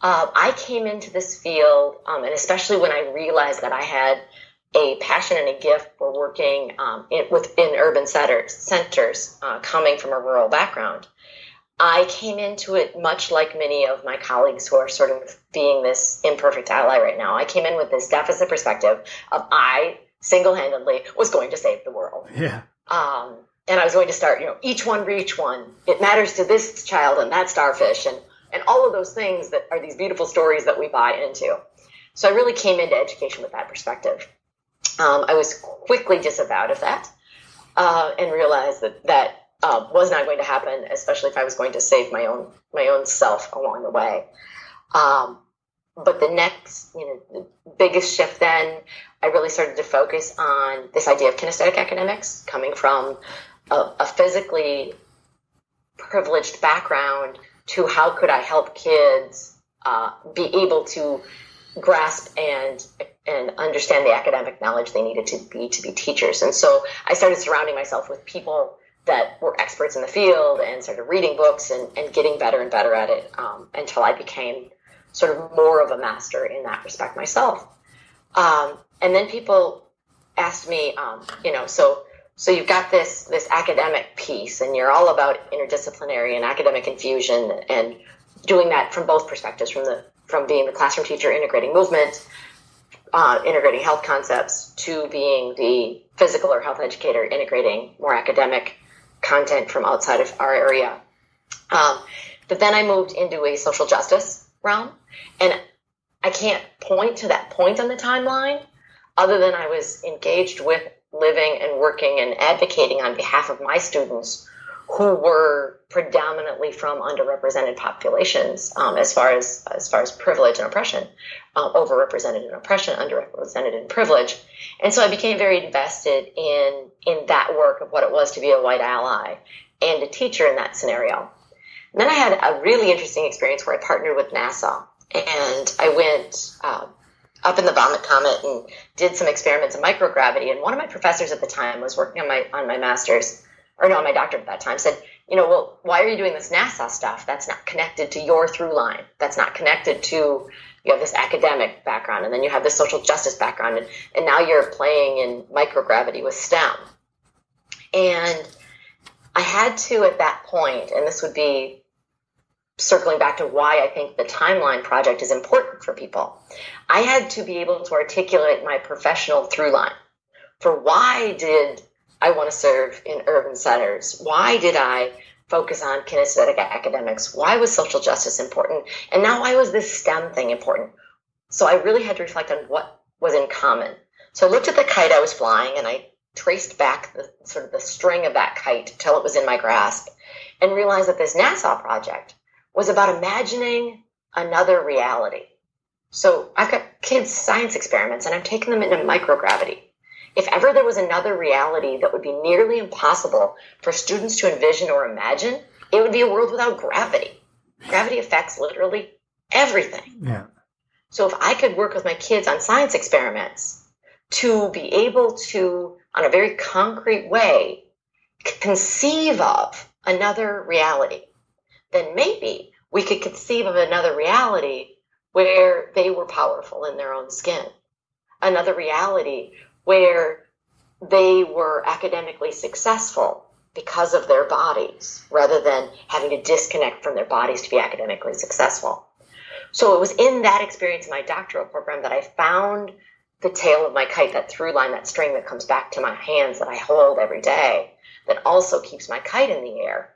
uh, I came into this field, um, and especially when I realized that I had a passion and a gift for working um, in, within urban centers, centers uh, coming from a rural background. I came into it much like many of my colleagues who are sort of being this imperfect ally right now. I came in with this deficit perspective of I single handedly was going to save the world. Yeah. Um, and I was going to start, you know, each one reach one. It matters to this child and that starfish and, and all of those things that are these beautiful stories that we buy into. So I really came into education with that perspective. Um, I was quickly disavowed of that uh, and realized that that uh, was not going to happen, especially if I was going to save my own my own self along the way. Um, but the next, you know, biggest shift then, I really started to focus on this idea of kinesthetic academics, coming from a, a physically privileged background to how could I help kids uh, be able to grasp and and understand the academic knowledge they needed to be to be teachers. And so I started surrounding myself with people that were experts in the field and started reading books and, and getting better and better at it um, until I became sort of more of a master in that respect myself. Um, and then people asked me, um, you know, so so you've got this this academic piece, and you're all about interdisciplinary and academic infusion, and doing that from both perspectives, from the from being the classroom teacher integrating movement, uh, integrating health concepts, to being the physical or health educator integrating more academic content from outside of our area. Um, but then I moved into a social justice realm, and I can't point to that point on the timeline other than I was engaged with living and working and advocating on behalf of my students who were predominantly from underrepresented populations um, as far as as far as privilege and oppression, um, overrepresented in oppression, underrepresented in privilege, and so I became very invested in in that work of what it was to be a white ally and a teacher in that scenario. And then I had a really interesting experience where I partnered with NASA and I went uh, up in the Vomit Comet and did some experiments in microgravity. And one of my professors at the time was working on my on my master's or no, my doctorate at that time said, you know, well, why are you doing this NASA stuff? That's not connected to your through line. That's not connected to you have this academic background and then you have this social justice background and, and now you're playing in microgravity with STEM. And I had to at that point, and this would be circling back to why I think the timeline project is important for people, I had to be able to articulate my professional through line for why did I want to serve in urban centers? Why did I focus on kinesthetic academics? Why was social justice important? And now why was this STEM thing important? So I really had to reflect on what was in common. So I looked at the kite I was flying and I traced back the sort of the string of that kite till it was in my grasp and realized that this NASA project was about imagining another reality. So I've got kids' science experiments and I'm taking them into microgravity. If ever there was another reality that would be nearly impossible for students to envision or imagine, it would be a world without gravity. Gravity affects literally everything. Yeah. So if I could work with my kids on science experiments to be able to, on a very concrete way, conceive of another reality, then maybe we could conceive of another reality where they were powerful in their own skin. Another reality where they were academically successful because of their bodies rather than having to disconnect from their bodies to be academically successful. So it was in that experience in my doctoral program that I found the tail of my kite, that through line, that string that comes back to my hands that I hold every day, that also keeps my kite in the air.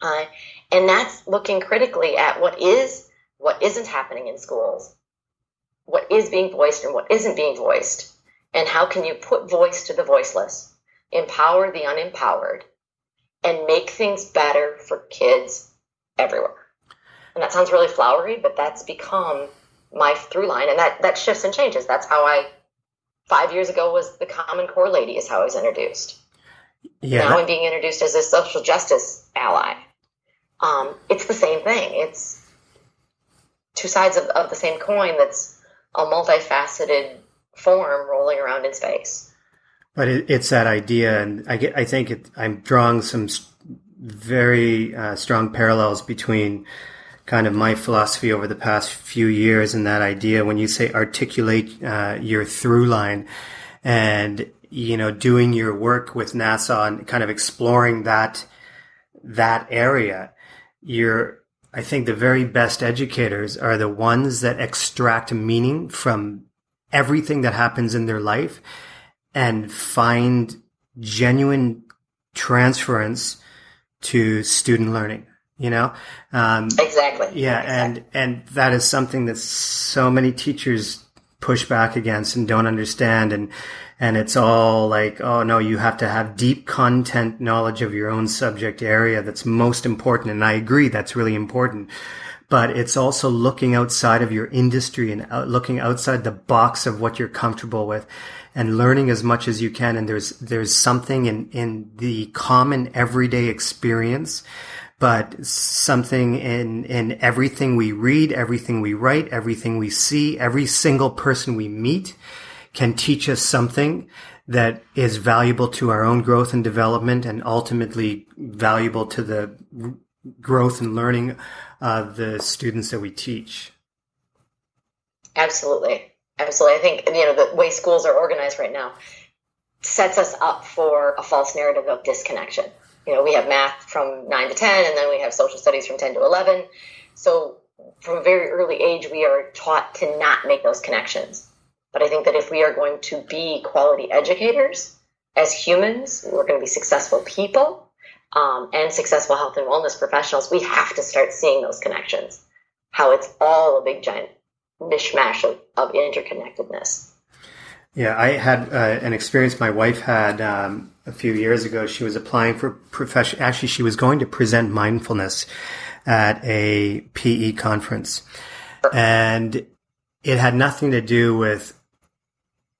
Uh, and that's looking critically at what is, what isn't happening in schools, what is being voiced and what isn't being voiced, and how can you put voice to the voiceless, empower the unempowered, and make things better for kids everywhere. And that sounds really flowery, but that's become my through line. And that, that shifts and changes. That's how I, five years ago, was the Common Core lady, is how I was introduced. Yeah. Now I'm being introduced as a social justice ally. Um, it's the same thing. It's two sides of, of the same coin that's a multifaceted form rolling around in space. But it, it's that idea, and I get. I think it, I'm drawing some very uh, strong parallels between kind of my philosophy over the past few years and that idea when you say articulate uh, your through line and you know doing your work with NASA and kind of exploring that that area you're I think the very best educators are the ones that extract meaning from everything that happens in their life and find genuine transference to student learning you know? Um, exactly. yeah exactly. and and that is something that so many teachers push back against and don't understand and and it's all like oh no you have to have deep content knowledge of your own subject area that's most important and i agree that's really important but it's also looking outside of your industry and out, looking outside the box of what you're comfortable with and learning as much as you can. And there's, there's something in, in the common everyday experience, but something in, in everything we read, everything we write, everything we see, every single person we meet can teach us something that is valuable to our own growth and development and ultimately valuable to the growth and learning of the students that we teach. Absolutely. Absolutely. I think, you know, the way schools are organized right now sets us up for a false narrative of disconnection. You know, we have math from 9 to 10, and then we have social studies from 10 to 11. So from a very early age, we are taught to not make those connections. But I think that if we are going to be quality educators as humans, we're going to be successful people, um, and successful health and wellness professionals, we have to start seeing those connections. How it's all a big giant mishmash of, of interconnectedness. Yeah, I had uh, an experience my wife had um, a few years ago. She was applying for profession. Actually, she was going to present mindfulness at a PE conference, and it had nothing to do with.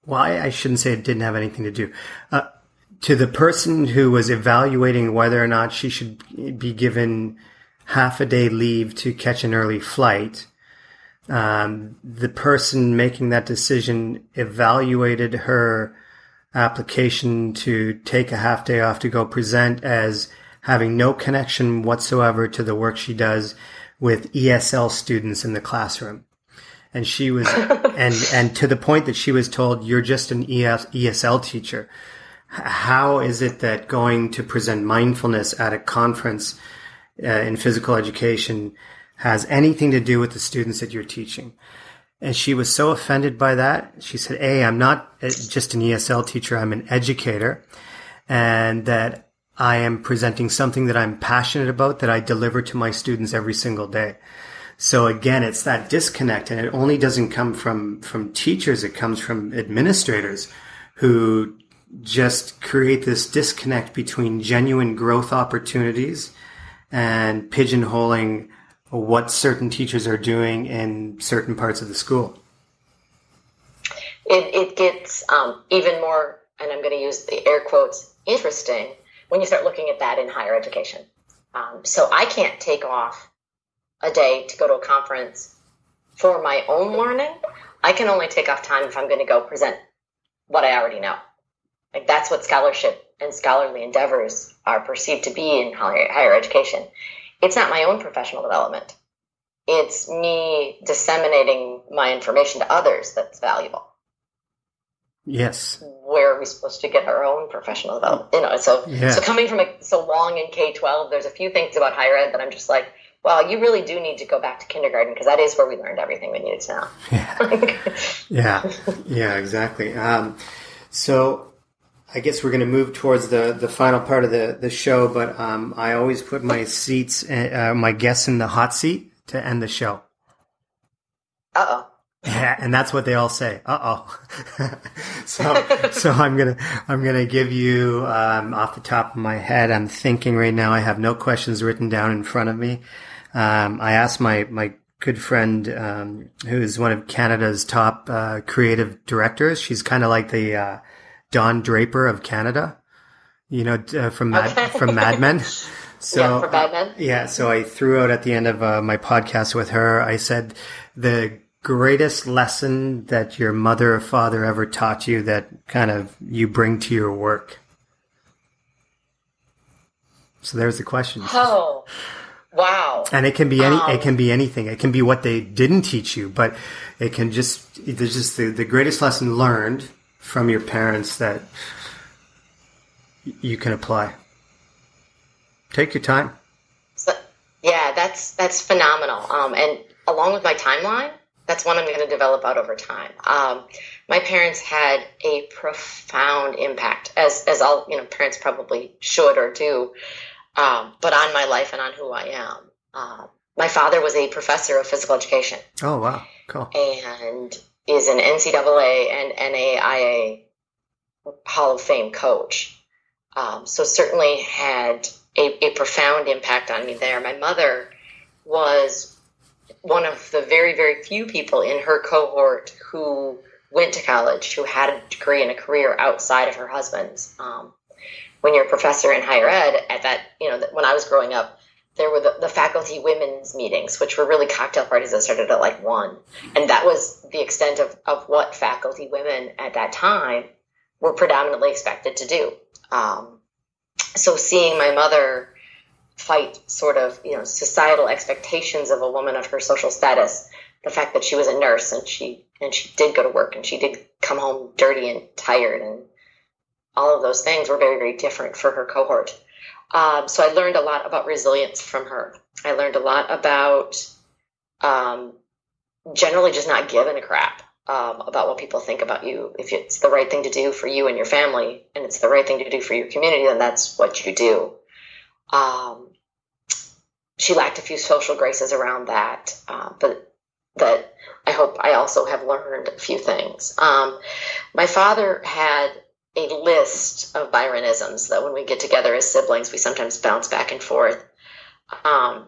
Well, I, I shouldn't say it didn't have anything to do. Uh, to the person who was evaluating whether or not she should be given half a day leave to catch an early flight, um, the person making that decision evaluated her application to take a half day off to go present as having no connection whatsoever to the work she does with ESL students in the classroom. And she was, and, and to the point that she was told, you're just an ES, ESL teacher how is it that going to present mindfulness at a conference uh, in physical education has anything to do with the students that you're teaching. And she was so offended by that. She said, A, I'm not just an ESL teacher, I'm an educator. And that I am presenting something that I'm passionate about that I deliver to my students every single day. So again, it's that disconnect and it only doesn't come from, from teachers. It comes from administrators who just create this disconnect between genuine growth opportunities and pigeonholing what certain teachers are doing in certain parts of the school. It, it gets um, even more, and I'm going to use the air quotes, interesting when you start looking at that in higher education. Um, so I can't take off a day to go to a conference for my own learning. I can only take off time if I'm going to go present what I already know. Like that's what scholarship and scholarly endeavors are perceived to be in higher, higher education. It's not my own professional development. It's me disseminating my information to others that's valuable. Yes. Where are we supposed to get our own professional development? You know, so yeah. so coming from a, so long in K twelve, there's a few things about higher ed that I'm just like, well, you really do need to go back to kindergarten because that is where we learned everything we needed to know. Yeah, yeah, yeah, exactly. Um, so I guess we're going to move towards the, the final part of the, the show, but um, I always put my seats, uh, my guests in the hot seat to end the show. Uh oh. Yeah, and that's what they all say. Uh oh. so, so I'm gonna, I'm gonna give you um, off the top of my head. I'm thinking right now. I have no questions written down in front of me. Um, I asked my my good friend, um, who is one of Canada's top uh, creative directors. She's kind of like the uh, Don Draper of Canada. You know, uh, from Mad, okay. from Mad Men. So, yeah, for Mad Men. yeah, so I threw out at the end of uh, my podcast with her. I said the greatest lesson that your mother or father ever taught you that kind of you bring to your work? So there's the question. Oh, wow! And it can be any. Um, it can be anything. It can be what they didn't teach you, but it can just. There's just the, the greatest lesson learned from your parents that you can apply. Take your time. So, yeah, that's that's phenomenal. Um, and along with my timeline, that's one I'm going to develop out over time. Um, my parents had a profound impact, as as all you know, parents probably should or do, um, but on my life and on who I am. Uh, my father was a professor of physical education. Oh wow, cool! And is an NCAA and NAIA Hall of Fame coach. Um, so certainly had a, a profound impact on me there. My mother was one of the very, very few people in her cohort who went to college, who had a degree and a career outside of her husband's. Um, when you're a professor in higher ed, at that, you know, when I was growing up, there were the, the, faculty women's meetings, which were really cocktail parties that started at like one. And that was the extent of, of what faculty women at that time were predominantly expected to do. Um, so seeing my mother fight sort of you know societal expectations of a woman of her social status the fact that she was a nurse and she and she did go to work and she did come home dirty and tired and all of those things were very very different for her cohort um, so i learned a lot about resilience from her. I learned a lot about um, generally just not giving a crap um, about what people think about you. If it's the right thing to do for you and your family and it's the right thing to do for your community then that's what you do. Um, she lacked a few social graces around that, uh, but that I hope I also have learned a few things. Um, my father had a list of Byronisms that when we get together as siblings, we sometimes bounce back and forth. Um,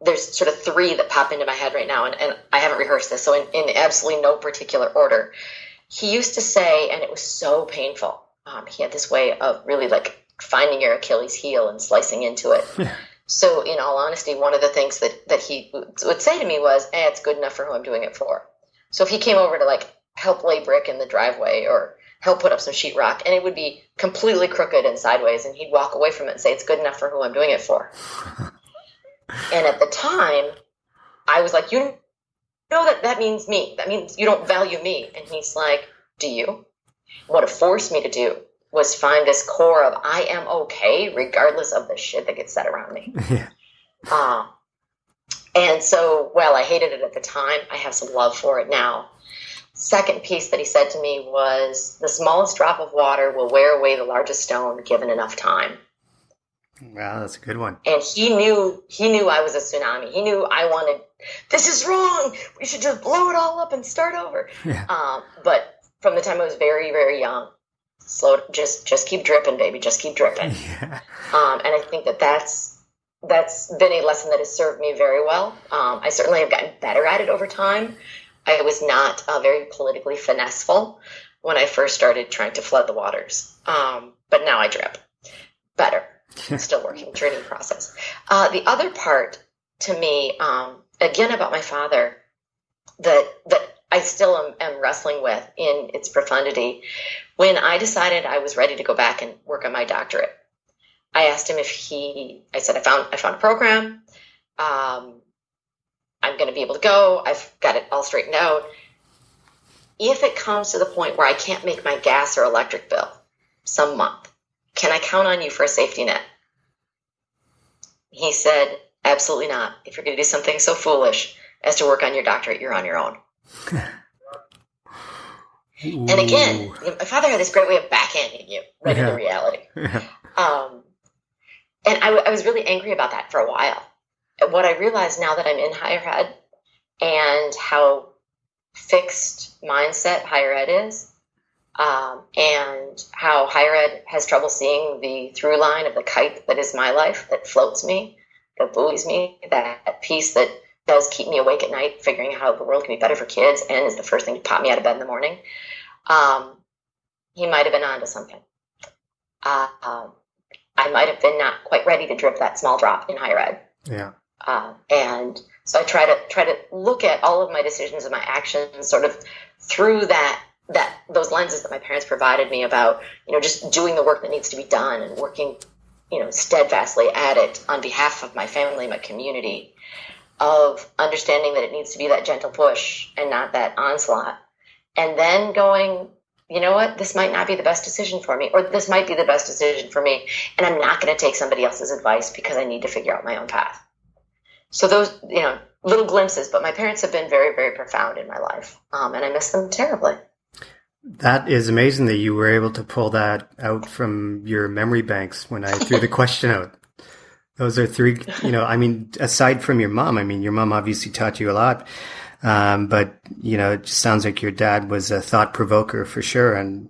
there's sort of three that pop into my head right now, and, and I haven't rehearsed this, so in, in, absolutely no particular order. He used to say, and it was so painful. Um, he had this way of really like finding your Achilles heel and slicing into it. so, in all honesty, one of the things that, that he would say to me was, eh, it's good enough for who I'm doing it for. So if he came over to like help lay brick in the driveway or help put up some sheetrock, and it would be completely crooked and sideways, and he'd walk away from it and say, it's good enough for who I'm doing it for. and at the time, I was like, you know that that means me. That means you don't value me. And he's like, do you? What it forced me to do was find this core of I am okay regardless of the shit that gets said around me. Yeah. Uh, And so, while I hated it at the time, I have some love for it now. Second piece that he said to me was the smallest drop of water will wear away the largest stone given enough time. Wow, that's a good one. And he knew he knew I was a tsunami. He knew I wanted this is wrong. We should just blow it all up and start over. Yeah. Um, but from the time I was very very young, slow just just keep dripping, baby. Just keep dripping. Yeah. Um, and I think that that's that's been a lesson that has served me very well. Um, I certainly have gotten better at it over time. I was not uh, very politically finesseful when I first started trying to flood the waters, um, but now I drip better. Still working, training process. Uh, the other part to me, um, again about my father, that that I still am, am wrestling with in its profundity. When I decided I was ready to go back and work on my doctorate, I asked him if he. I said I found I found a program. Um, I'm going to be able to go. I've got it all straightened out. If it comes to the point where I can't make my gas or electric bill some month, can I count on you for a safety net? He said, Absolutely not. If you're going to do something so foolish as to work on your doctorate, you're on your own. And again, my father had this great way of backhanding you right Yeah. into reality. Yeah. Um, and I, w- I was really angry about that for a while. What I realize now that I'm in higher ed and how fixed mindset higher ed is, um, and how higher ed has trouble seeing the through line of the kite that is my life, that floats me, that buoys me, that piece that does keep me awake at night, figuring out how the world can be better for kids, and is the first thing to pop me out of bed in the morning. Um, he might have been onto something. Uh, um, I might have been not quite ready to drip that small drop in higher ed. Yeah. Uh, and so I try to try to look at all of my decisions and my actions sort of through that that those lenses that my parents provided me about you know just doing the work that needs to be done and working you know steadfastly at it on behalf of my family, my community, of understanding that it needs to be that gentle push and not that onslaught, and then going. You know what? This might not be the best decision for me, or this might be the best decision for me, and I'm not going to take somebody else's advice because I need to figure out my own path so those you know little glimpses but my parents have been very very profound in my life um, and i miss them terribly That is amazing that you were able to pull that out from your memory banks when I threw the question out. Those are three, you know, I mean, aside from your mom, I mean, your mom obviously taught you a lot. Um, but, you know, it just sounds like your dad was a thought provoker for sure. And,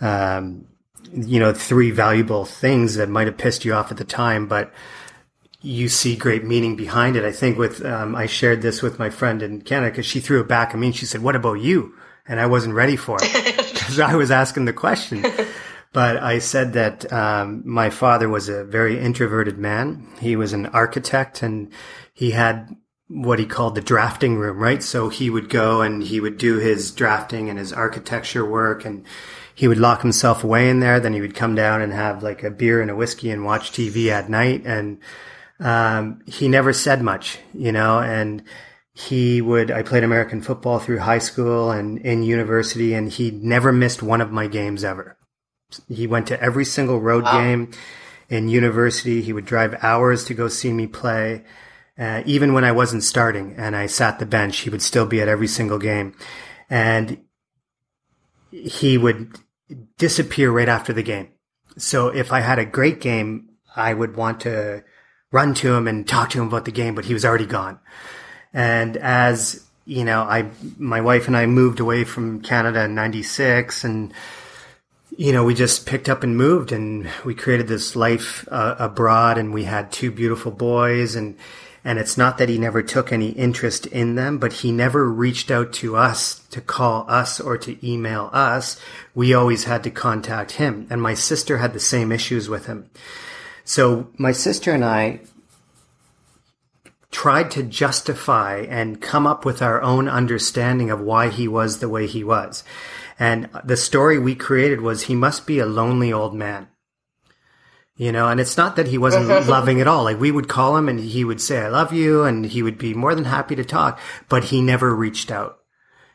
um, you know, three valuable things that might have pissed you off at the time, but you see great meaning behind it. I think with, um, I shared this with my friend in Canada because she threw it back at me and she said, what about you? And I wasn't ready for it because I was asking the question. But I said that um, my father was a very introverted man. He was an architect and he had what he called the drafting room, right? So he would go and he would do his drafting and his architecture work and he would lock himself away in there. Then he would come down and have like a beer and a whiskey and watch TV at night. And um, he never said much, you know, and he would, I played American football through high school and in university and he never missed one of my games ever. He went to every single road Wow. game in university. He would drive hours to go see me play. Uh, even when I wasn't starting and I sat the bench, he would still be at every single game. And he would disappear right after the game. So if I had a great game, I would want to run to him and talk to him about the game, but he was already gone. And as you know, I, my wife and I moved away from Canada in 96 and, you know, we just picked up and moved and we created this life uh, abroad and we had two beautiful boys and, and it's not that he never took any interest in them, but he never reached out to us to call us or to email us. We always had to contact him. And my sister had the same issues with him. So my sister and I tried to justify and come up with our own understanding of why he was the way he was. And the story we created was he must be a lonely old man. You know, and it's not that he wasn't loving at all. Like we would call him and he would say, I love you. And he would be more than happy to talk, but he never reached out.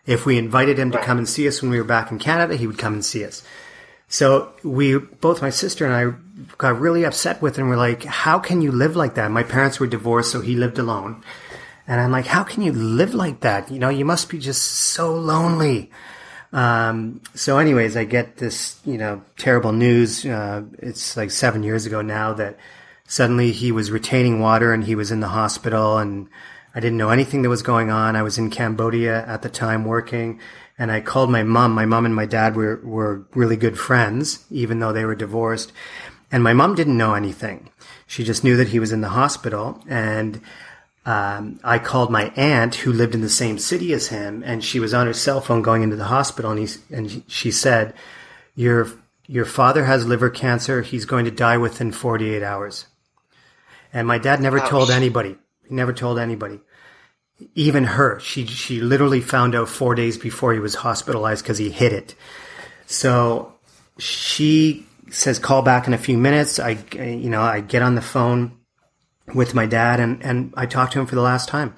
If we invited him to come and see us when we were back in Canada, he would come and see us. So we, both my sister and I got really upset with and We're like, how can you live like that? My parents were divorced, so he lived alone. And I'm like, how can you live like that? You know, you must be just so lonely. Um, so anyways, I get this, you know, terrible news. Uh, it's like seven years ago now that suddenly he was retaining water and he was in the hospital and I didn't know anything that was going on. I was in Cambodia at the time working and I called my mom. My mom and my dad were, were really good friends, even though they were divorced. And my mom didn't know anything. She just knew that he was in the hospital and um, I called my aunt who lived in the same city as him, and she was on her cell phone going into the hospital, and, he, and she said, "Your your father has liver cancer. He's going to die within 48 hours." And my dad never Ouch. told anybody. He never told anybody, even her. She she literally found out four days before he was hospitalized because he hid it. So she says, "Call back in a few minutes." I you know I get on the phone with my dad and, and I talked to him for the last time.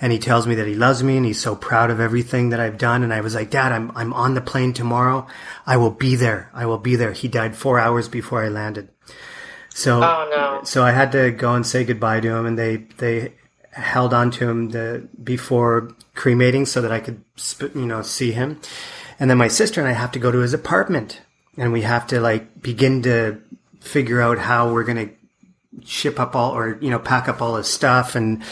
And he tells me that he loves me and he's so proud of everything that I've done. And I was like, Dad, I'm, I'm on the plane tomorrow. I will be there. I will be there. He died four hours before I landed. So, oh, no. so I had to go and say goodbye to him and they, they held on to him the, before cremating so that I could, you know, see him. And then my sister and I have to go to his apartment and we have to like begin to figure out how we're going to ship up all or you know pack up all his stuff. And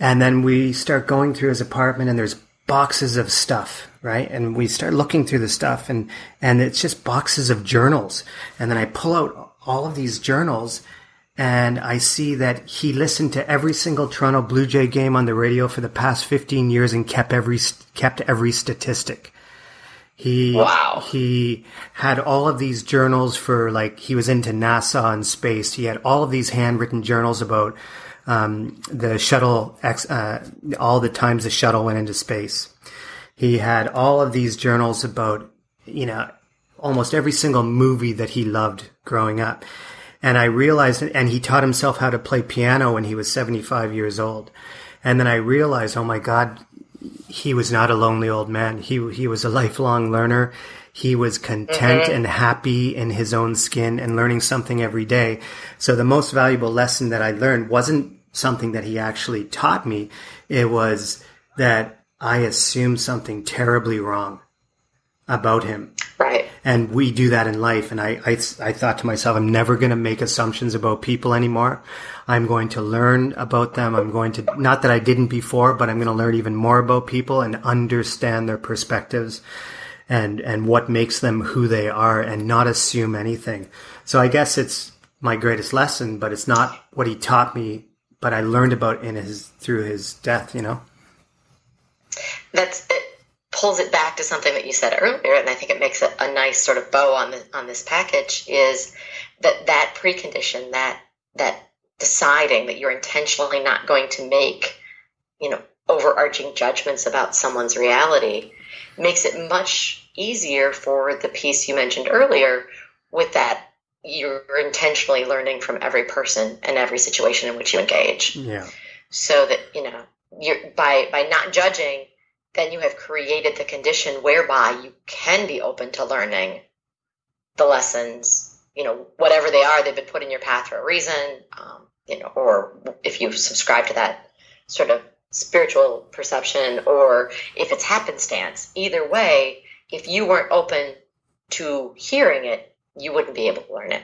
and then we start going through his apartment and there's boxes of stuff right? And we start looking through the stuff and and it's just boxes of journals. And then i pull out all of these journals and i see that he listened to every single toronto blue jay game on the radio for the past 15 years and kept every kept every statistic he wow. he had all of these journals for like he was into NASA and space. He had all of these handwritten journals about um, the shuttle, uh, all the times the shuttle went into space. He had all of these journals about you know almost every single movie that he loved growing up. And I realized, and he taught himself how to play piano when he was 75 years old. And then I realized, oh my God, he was not a lonely old man. He he was a lifelong learner. He was content mm-hmm. and happy in his own skin and learning something every day. So the most valuable lesson that I learned wasn't something that he actually taught me. It was that I assumed something terribly wrong about him. Right. And we do that in life. And I, I, I thought to myself, I'm never going to make assumptions about people anymore. I'm going to learn about them. I'm going to, not that I didn't before, but I'm going to learn even more about people and understand their perspectives and, and what makes them who they are and not assume anything. So I guess it's my greatest lesson, but it's not what he taught me, but I learned about in his, through his death, you know? That's pulls it back to something that you said earlier, and I think it makes a, a nice sort of bow on the, on this package is that that precondition, that that deciding that you're intentionally not going to make, you know, overarching judgments about someone's reality makes it much easier for the piece you mentioned earlier with that you're intentionally learning from every person and every situation in which you engage. Yeah. So that, you know, you're by by not judging then you have created the condition whereby you can be open to learning the lessons, you know, whatever they are, they've been put in your path for a reason, um, you know, or if you subscribe to that sort of spiritual perception, or if it's happenstance, either way, if you weren't open to hearing it, you wouldn't be able to learn it.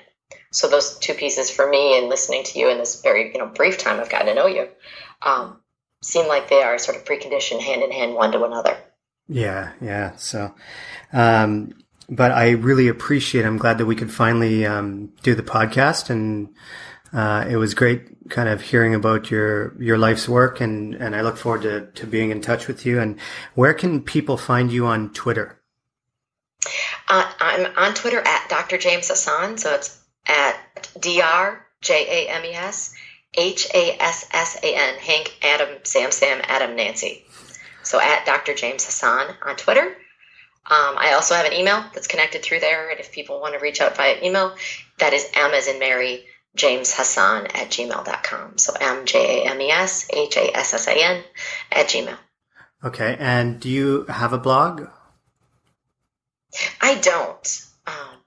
So those two pieces for me and listening to you in this very, you know, brief time I've gotten to know you, um, seem like they are sort of preconditioned hand in hand one to another. Yeah, yeah. So, um, but I really appreciate. I'm glad that we could finally um, do the podcast, and uh, it was great, kind of hearing about your your life's work, and and I look forward to to being in touch with you. And where can people find you on Twitter? Uh, I'm on Twitter at Dr. James Hassan, so it's at Dr. J A M E S H A S S A N, Hank, Adam, Sam, Sam, Adam, Nancy. So at Dr. James Hassan on Twitter. Um, I also have an email that's connected through there. And if people want to reach out via email, that is M as in Mary, James Hassan at gmail.com. So M J A M E S H A S S A N at gmail. Okay. And do you have a blog? I don't. Um,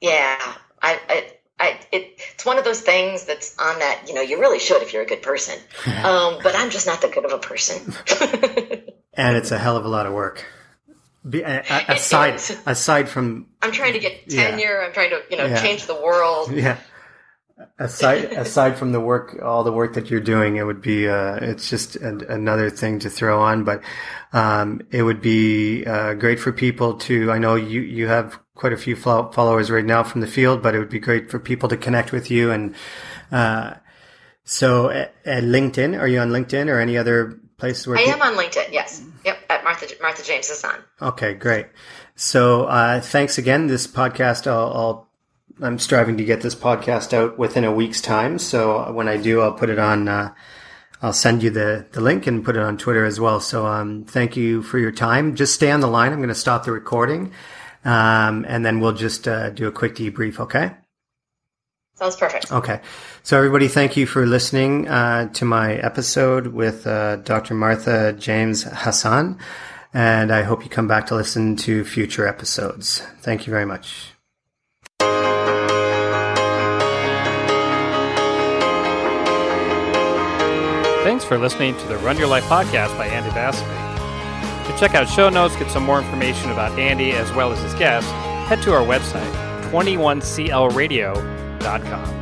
Yeah, I, I, I it, it's one of those things that's on that. You know, you really should if you're a good person. Um, but I'm just not that good of a person. and it's a hell of a lot of work. Be, a, a, aside aside from, I'm trying to get tenure. Yeah. I'm trying to you know yeah. change the world. Yeah. Aside aside from the work, all the work that you're doing, it would be uh, it's just another thing to throw on. But um, it would be uh, great for people to. I know you you have quite a few followers right now from the field, but it would be great for people to connect with you. And uh, so, at, at, LinkedIn, are you on LinkedIn or any other place where I am on LinkedIn? Yes. Yep. At Martha Martha James Hassan. Okay, great. So, uh, thanks again. This podcast, I'll, I'll I'm striving to get this podcast out within a week's time. So when I do, I'll put it on. Uh, I'll send you the the link and put it on Twitter as well. So um, thank you for your time. Just stay on the line. I'm going to stop the recording, um, and then we'll just uh, do a quick debrief. Okay. Sounds perfect. Okay. So everybody, thank you for listening uh, to my episode with uh, Dr. Martha James Hassan. And I hope you come back to listen to future episodes. Thank you very much. Thanks for listening to the Run Your Life podcast by Andy Vasily. To check out show notes, get some more information about Andy as well as his guests, head to our website, 21clradio.com.